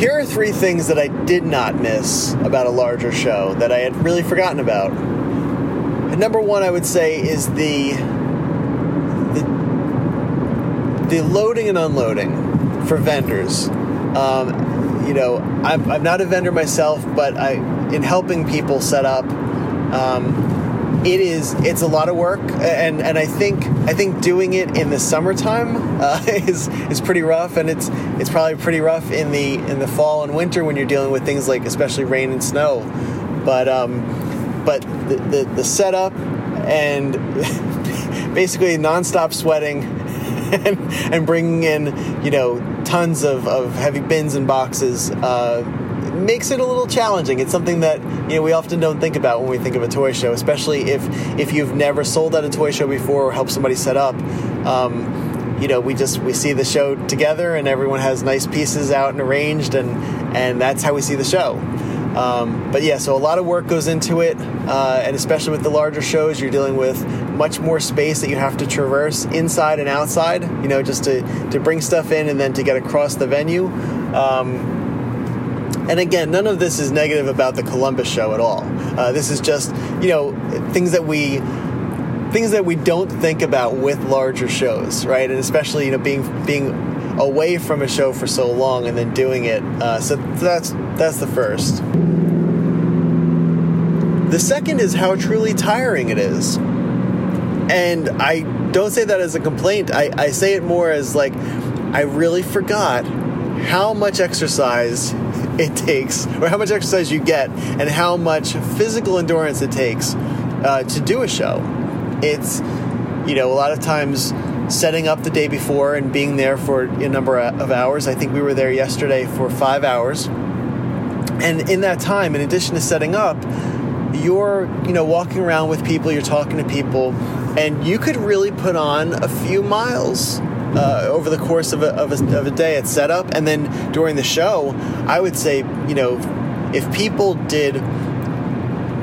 here are three things that I did not miss about a larger show that I had really forgotten about. And number one, I would say, is the the, the loading and unloading for vendors. Um, you know, I'm, I'm not a vendor myself, but I in helping people set up. Um, it is it's a lot of work and and I think I think doing it in the summertime uh, is is pretty rough and it's it's probably pretty rough in the in the fall and winter when you're dealing with things like especially rain and snow. But um but the the, the setup and basically nonstop sweating and, and bringing in you know tons of, of heavy bins and boxes uh, makes it a little challenging. It's something that you know we often don't think about when we think of a toy show, especially if if you've never sold at a toy show before or helped somebody set up. Um, you know, we just we see the show together, and everyone has nice pieces out and arranged, and and that's how we see the show. Um, but yeah, so a lot of work goes into it, uh, and especially with the larger shows, you're dealing with much more space that you have to traverse inside and outside. You know, just to to bring stuff in and then to get across the venue. Um, and again, none of this is negative about the Columbus show at all. Uh, this is just, you know, things that we things that we don't think about with larger shows, right? And especially, you know, being being away from a show for so long and then doing it. Uh, so that's that's the first. The second is how truly tiring it is. And I don't say that as a complaint. I, I say it more as like, I really forgot how much exercise it takes, or how much exercise you get, and how much physical endurance it takes uh, to do a show. It's, you know, a lot of times setting up the day before and being there for a number of hours. I think we were there yesterday for five hours. And in that time, in addition to setting up, you're, you know, walking around with people, you're talking to people, and you could really put on a few miles uh, over the course of a, of, a, of a day at setup. And then during the show, I would say, you know, if people did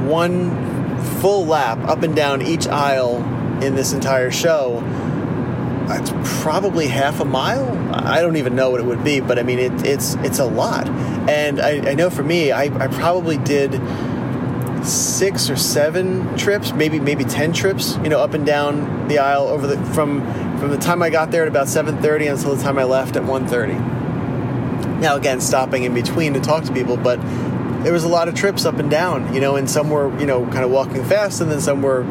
one full lap up and down each aisle in this entire show, it's probably half a mile. I don't even know what it would be, but I mean, it, it's it's a lot. And I, I know for me, I, I probably did six or seven trips, maybe maybe ten trips, you know, up and down the aisle over the from from the time I got there at about 7:30 until the time I left at 1:30. Now again, stopping in between to talk to people, but there was a lot of trips up and down, you know, and some were, you know, kind of walking fast and then some were,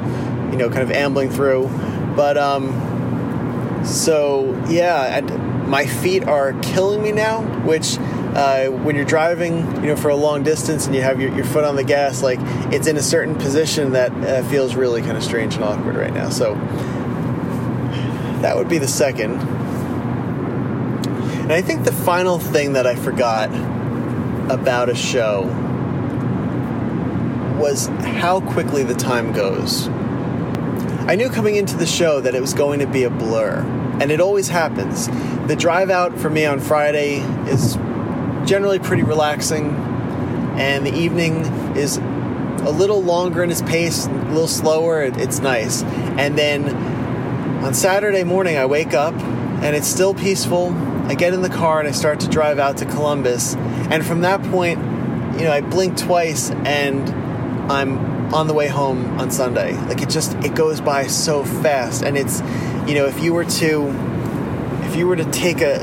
you know, kind of ambling through. But um so yeah, my feet are killing me now, which uh, when you're driving, you know, for a long distance and you have your, your foot on the gas, like it's in a certain position that uh, feels really kind of strange and awkward right now. So that would be the second. And I think the final thing that I forgot about a show was how quickly the time goes. I knew coming into the show that it was going to be a blur, and it always happens. The drive out for me on Friday is generally pretty relaxing, and the evening is a little longer in its pace, a little slower. It's nice. And then on Saturday morning, I wake up and it's still peaceful. I get in the car and I start to drive out to Columbus. And from that point, you know, I blink twice and I'm on the way home on Sunday. Like it just it goes by so fast and it's you know, if you were to if you were to take a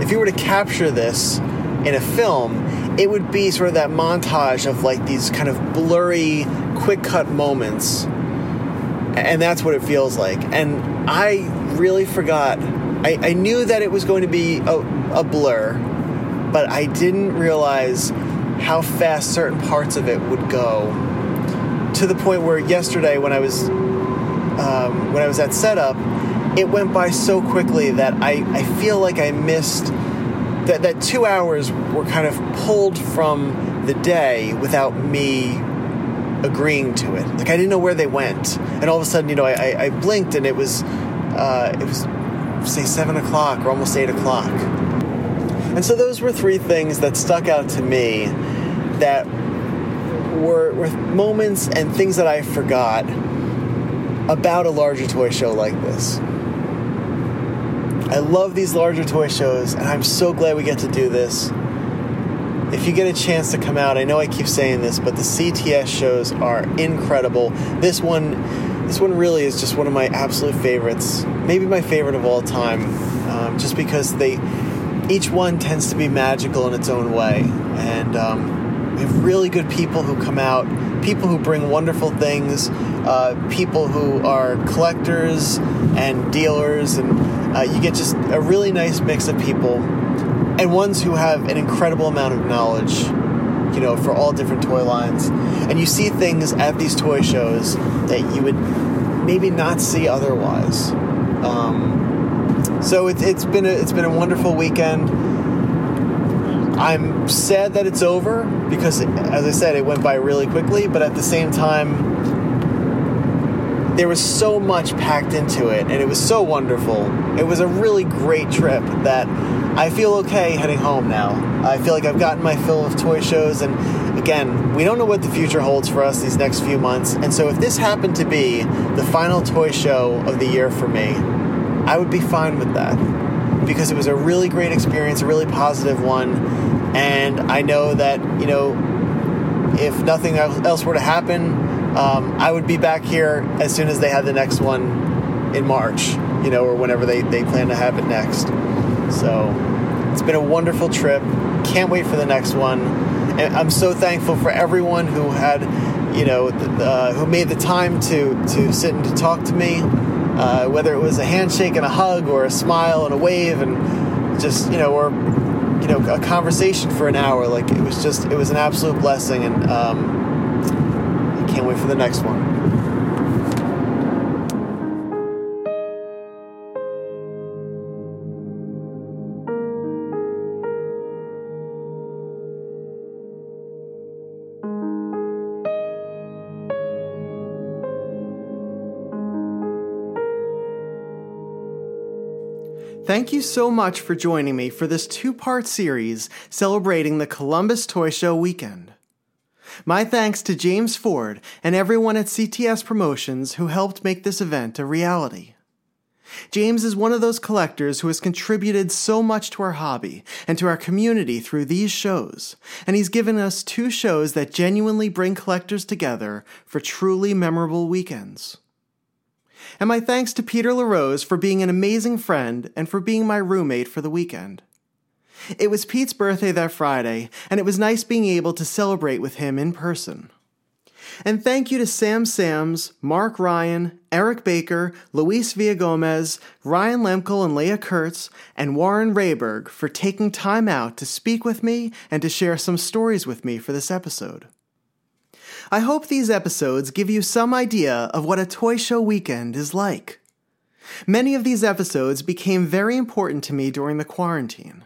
if you were to capture this in a film, it would be sort of that montage of like these kind of blurry, quick cut moments. And that's what it feels like. And I really forgot. I, I knew that it was going to be a, a blur, but I didn't realize how fast certain parts of it would go to the point where yesterday when I was um, when I was at setup, it went by so quickly that I, I feel like I missed that, that two hours were kind of pulled from the day without me agreeing to it. Like I didn't know where they went, and all of a sudden, you know, I, I, I blinked and it was uh, it was say seven o'clock or almost eight o'clock. And so those were three things that stuck out to me that were, were moments and things that I forgot about a larger toy show like this. I love these larger toy shows, and I'm so glad we get to do this. If you get a chance to come out, I know I keep saying this, but the CTS shows are incredible. This one, this one really is just one of my absolute favorites, maybe my favorite of all time, um, just because they, each one tends to be magical in its own way, and um, we have really good people who come out, people who bring wonderful things, uh, people who are collectors and dealers, and uh, you get just a really nice mix of people, and ones who have an incredible amount of knowledge, you know, for all different toy lines. And you see things at these toy shows that you would maybe not see otherwise. Um, so it, it's been a, it's been a wonderful weekend. I'm sad that it's over because, as I said, it went by really quickly. But at the same time, there was so much packed into it, and it was so wonderful. It was a really great trip that I feel okay heading home now. I feel like I've gotten my fill of toy shows, and again, we don't know what the future holds for us these next few months. And so, if this happened to be the final toy show of the year for me, I would be fine with that because it was a really great experience, a really positive one. And I know that, you know, if nothing else were to happen, um, I would be back here as soon as they had the next one in March, you know, or whenever they, they plan to have it next. So it's been a wonderful trip. Can't wait for the next one. And I'm so thankful for everyone who had, you know, uh, who made the time to, to sit and to talk to me, uh, whether it was a handshake and a hug or a smile and a wave and just, you know, or, you know, a conversation for an hour. Like it was just, it was an absolute blessing. And, um, can't wait for the next one. Thank you so much for joining me for this two part series celebrating the Columbus Toy Show weekend. My thanks to James Ford and everyone at CTS Promotions who helped make this event a reality. James is one of those collectors who has contributed so much to our hobby and to our community through these shows, and he's given us two shows that genuinely bring collectors together for truly memorable weekends. And my thanks to Peter LaRose for being an amazing friend and for being my roommate for the weekend. It was Pete's birthday that Friday, and it was nice being able to celebrate with him in person. And thank you to Sam Sams, Mark Ryan, Eric Baker, Luis Villagomez, Ryan Lemkel and Leah Kurtz, and Warren Rayberg for taking time out to speak with me and to share some stories with me for this episode. I hope these episodes give you some idea of what a toy show weekend is like. Many of these episodes became very important to me during the quarantine.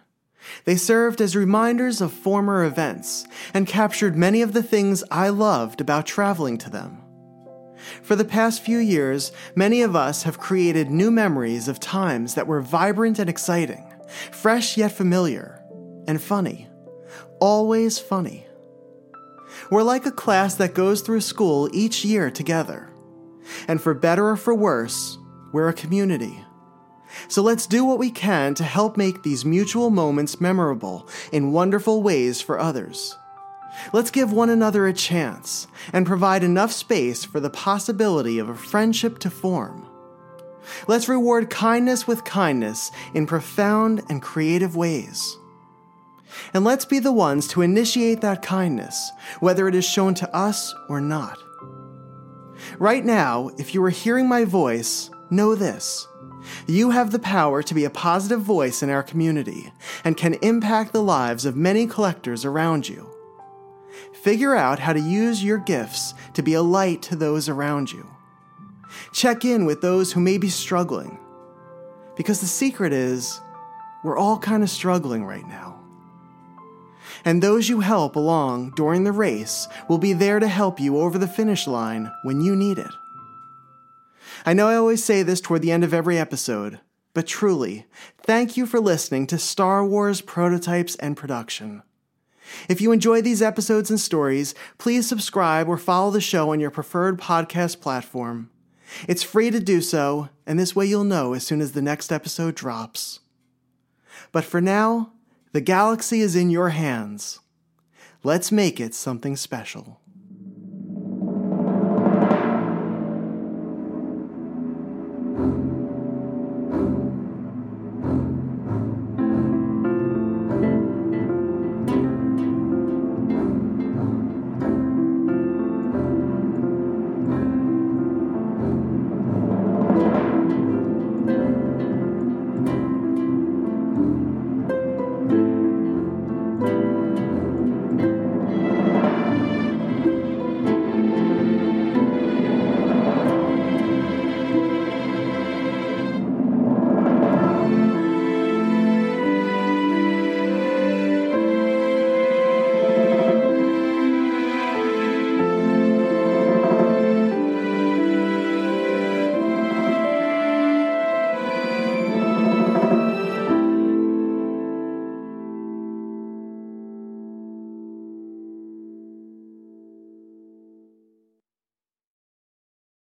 They served as reminders of former events and captured many of the things I loved about traveling to them. For the past few years, many of us have created new memories of times that were vibrant and exciting, fresh yet familiar, and funny. Always funny. We're like a class that goes through school each year together. And for better or for worse, we're a community. So let's do what we can to help make these mutual moments memorable in wonderful ways for others. Let's give one another a chance and provide enough space for the possibility of a friendship to form. Let's reward kindness with kindness in profound and creative ways. And let's be the ones to initiate that kindness, whether it is shown to us or not. Right now, if you are hearing my voice, know this. You have the power to be a positive voice in our community and can impact the lives of many collectors around you. Figure out how to use your gifts to be a light to those around you. Check in with those who may be struggling. Because the secret is, we're all kind of struggling right now. And those you help along during the race will be there to help you over the finish line when you need it. I know I always say this toward the end of every episode, but truly, thank you for listening to Star Wars Prototypes and Production. If you enjoy these episodes and stories, please subscribe or follow the show on your preferred podcast platform. It's free to do so, and this way you'll know as soon as the next episode drops. But for now, the galaxy is in your hands. Let's make it something special.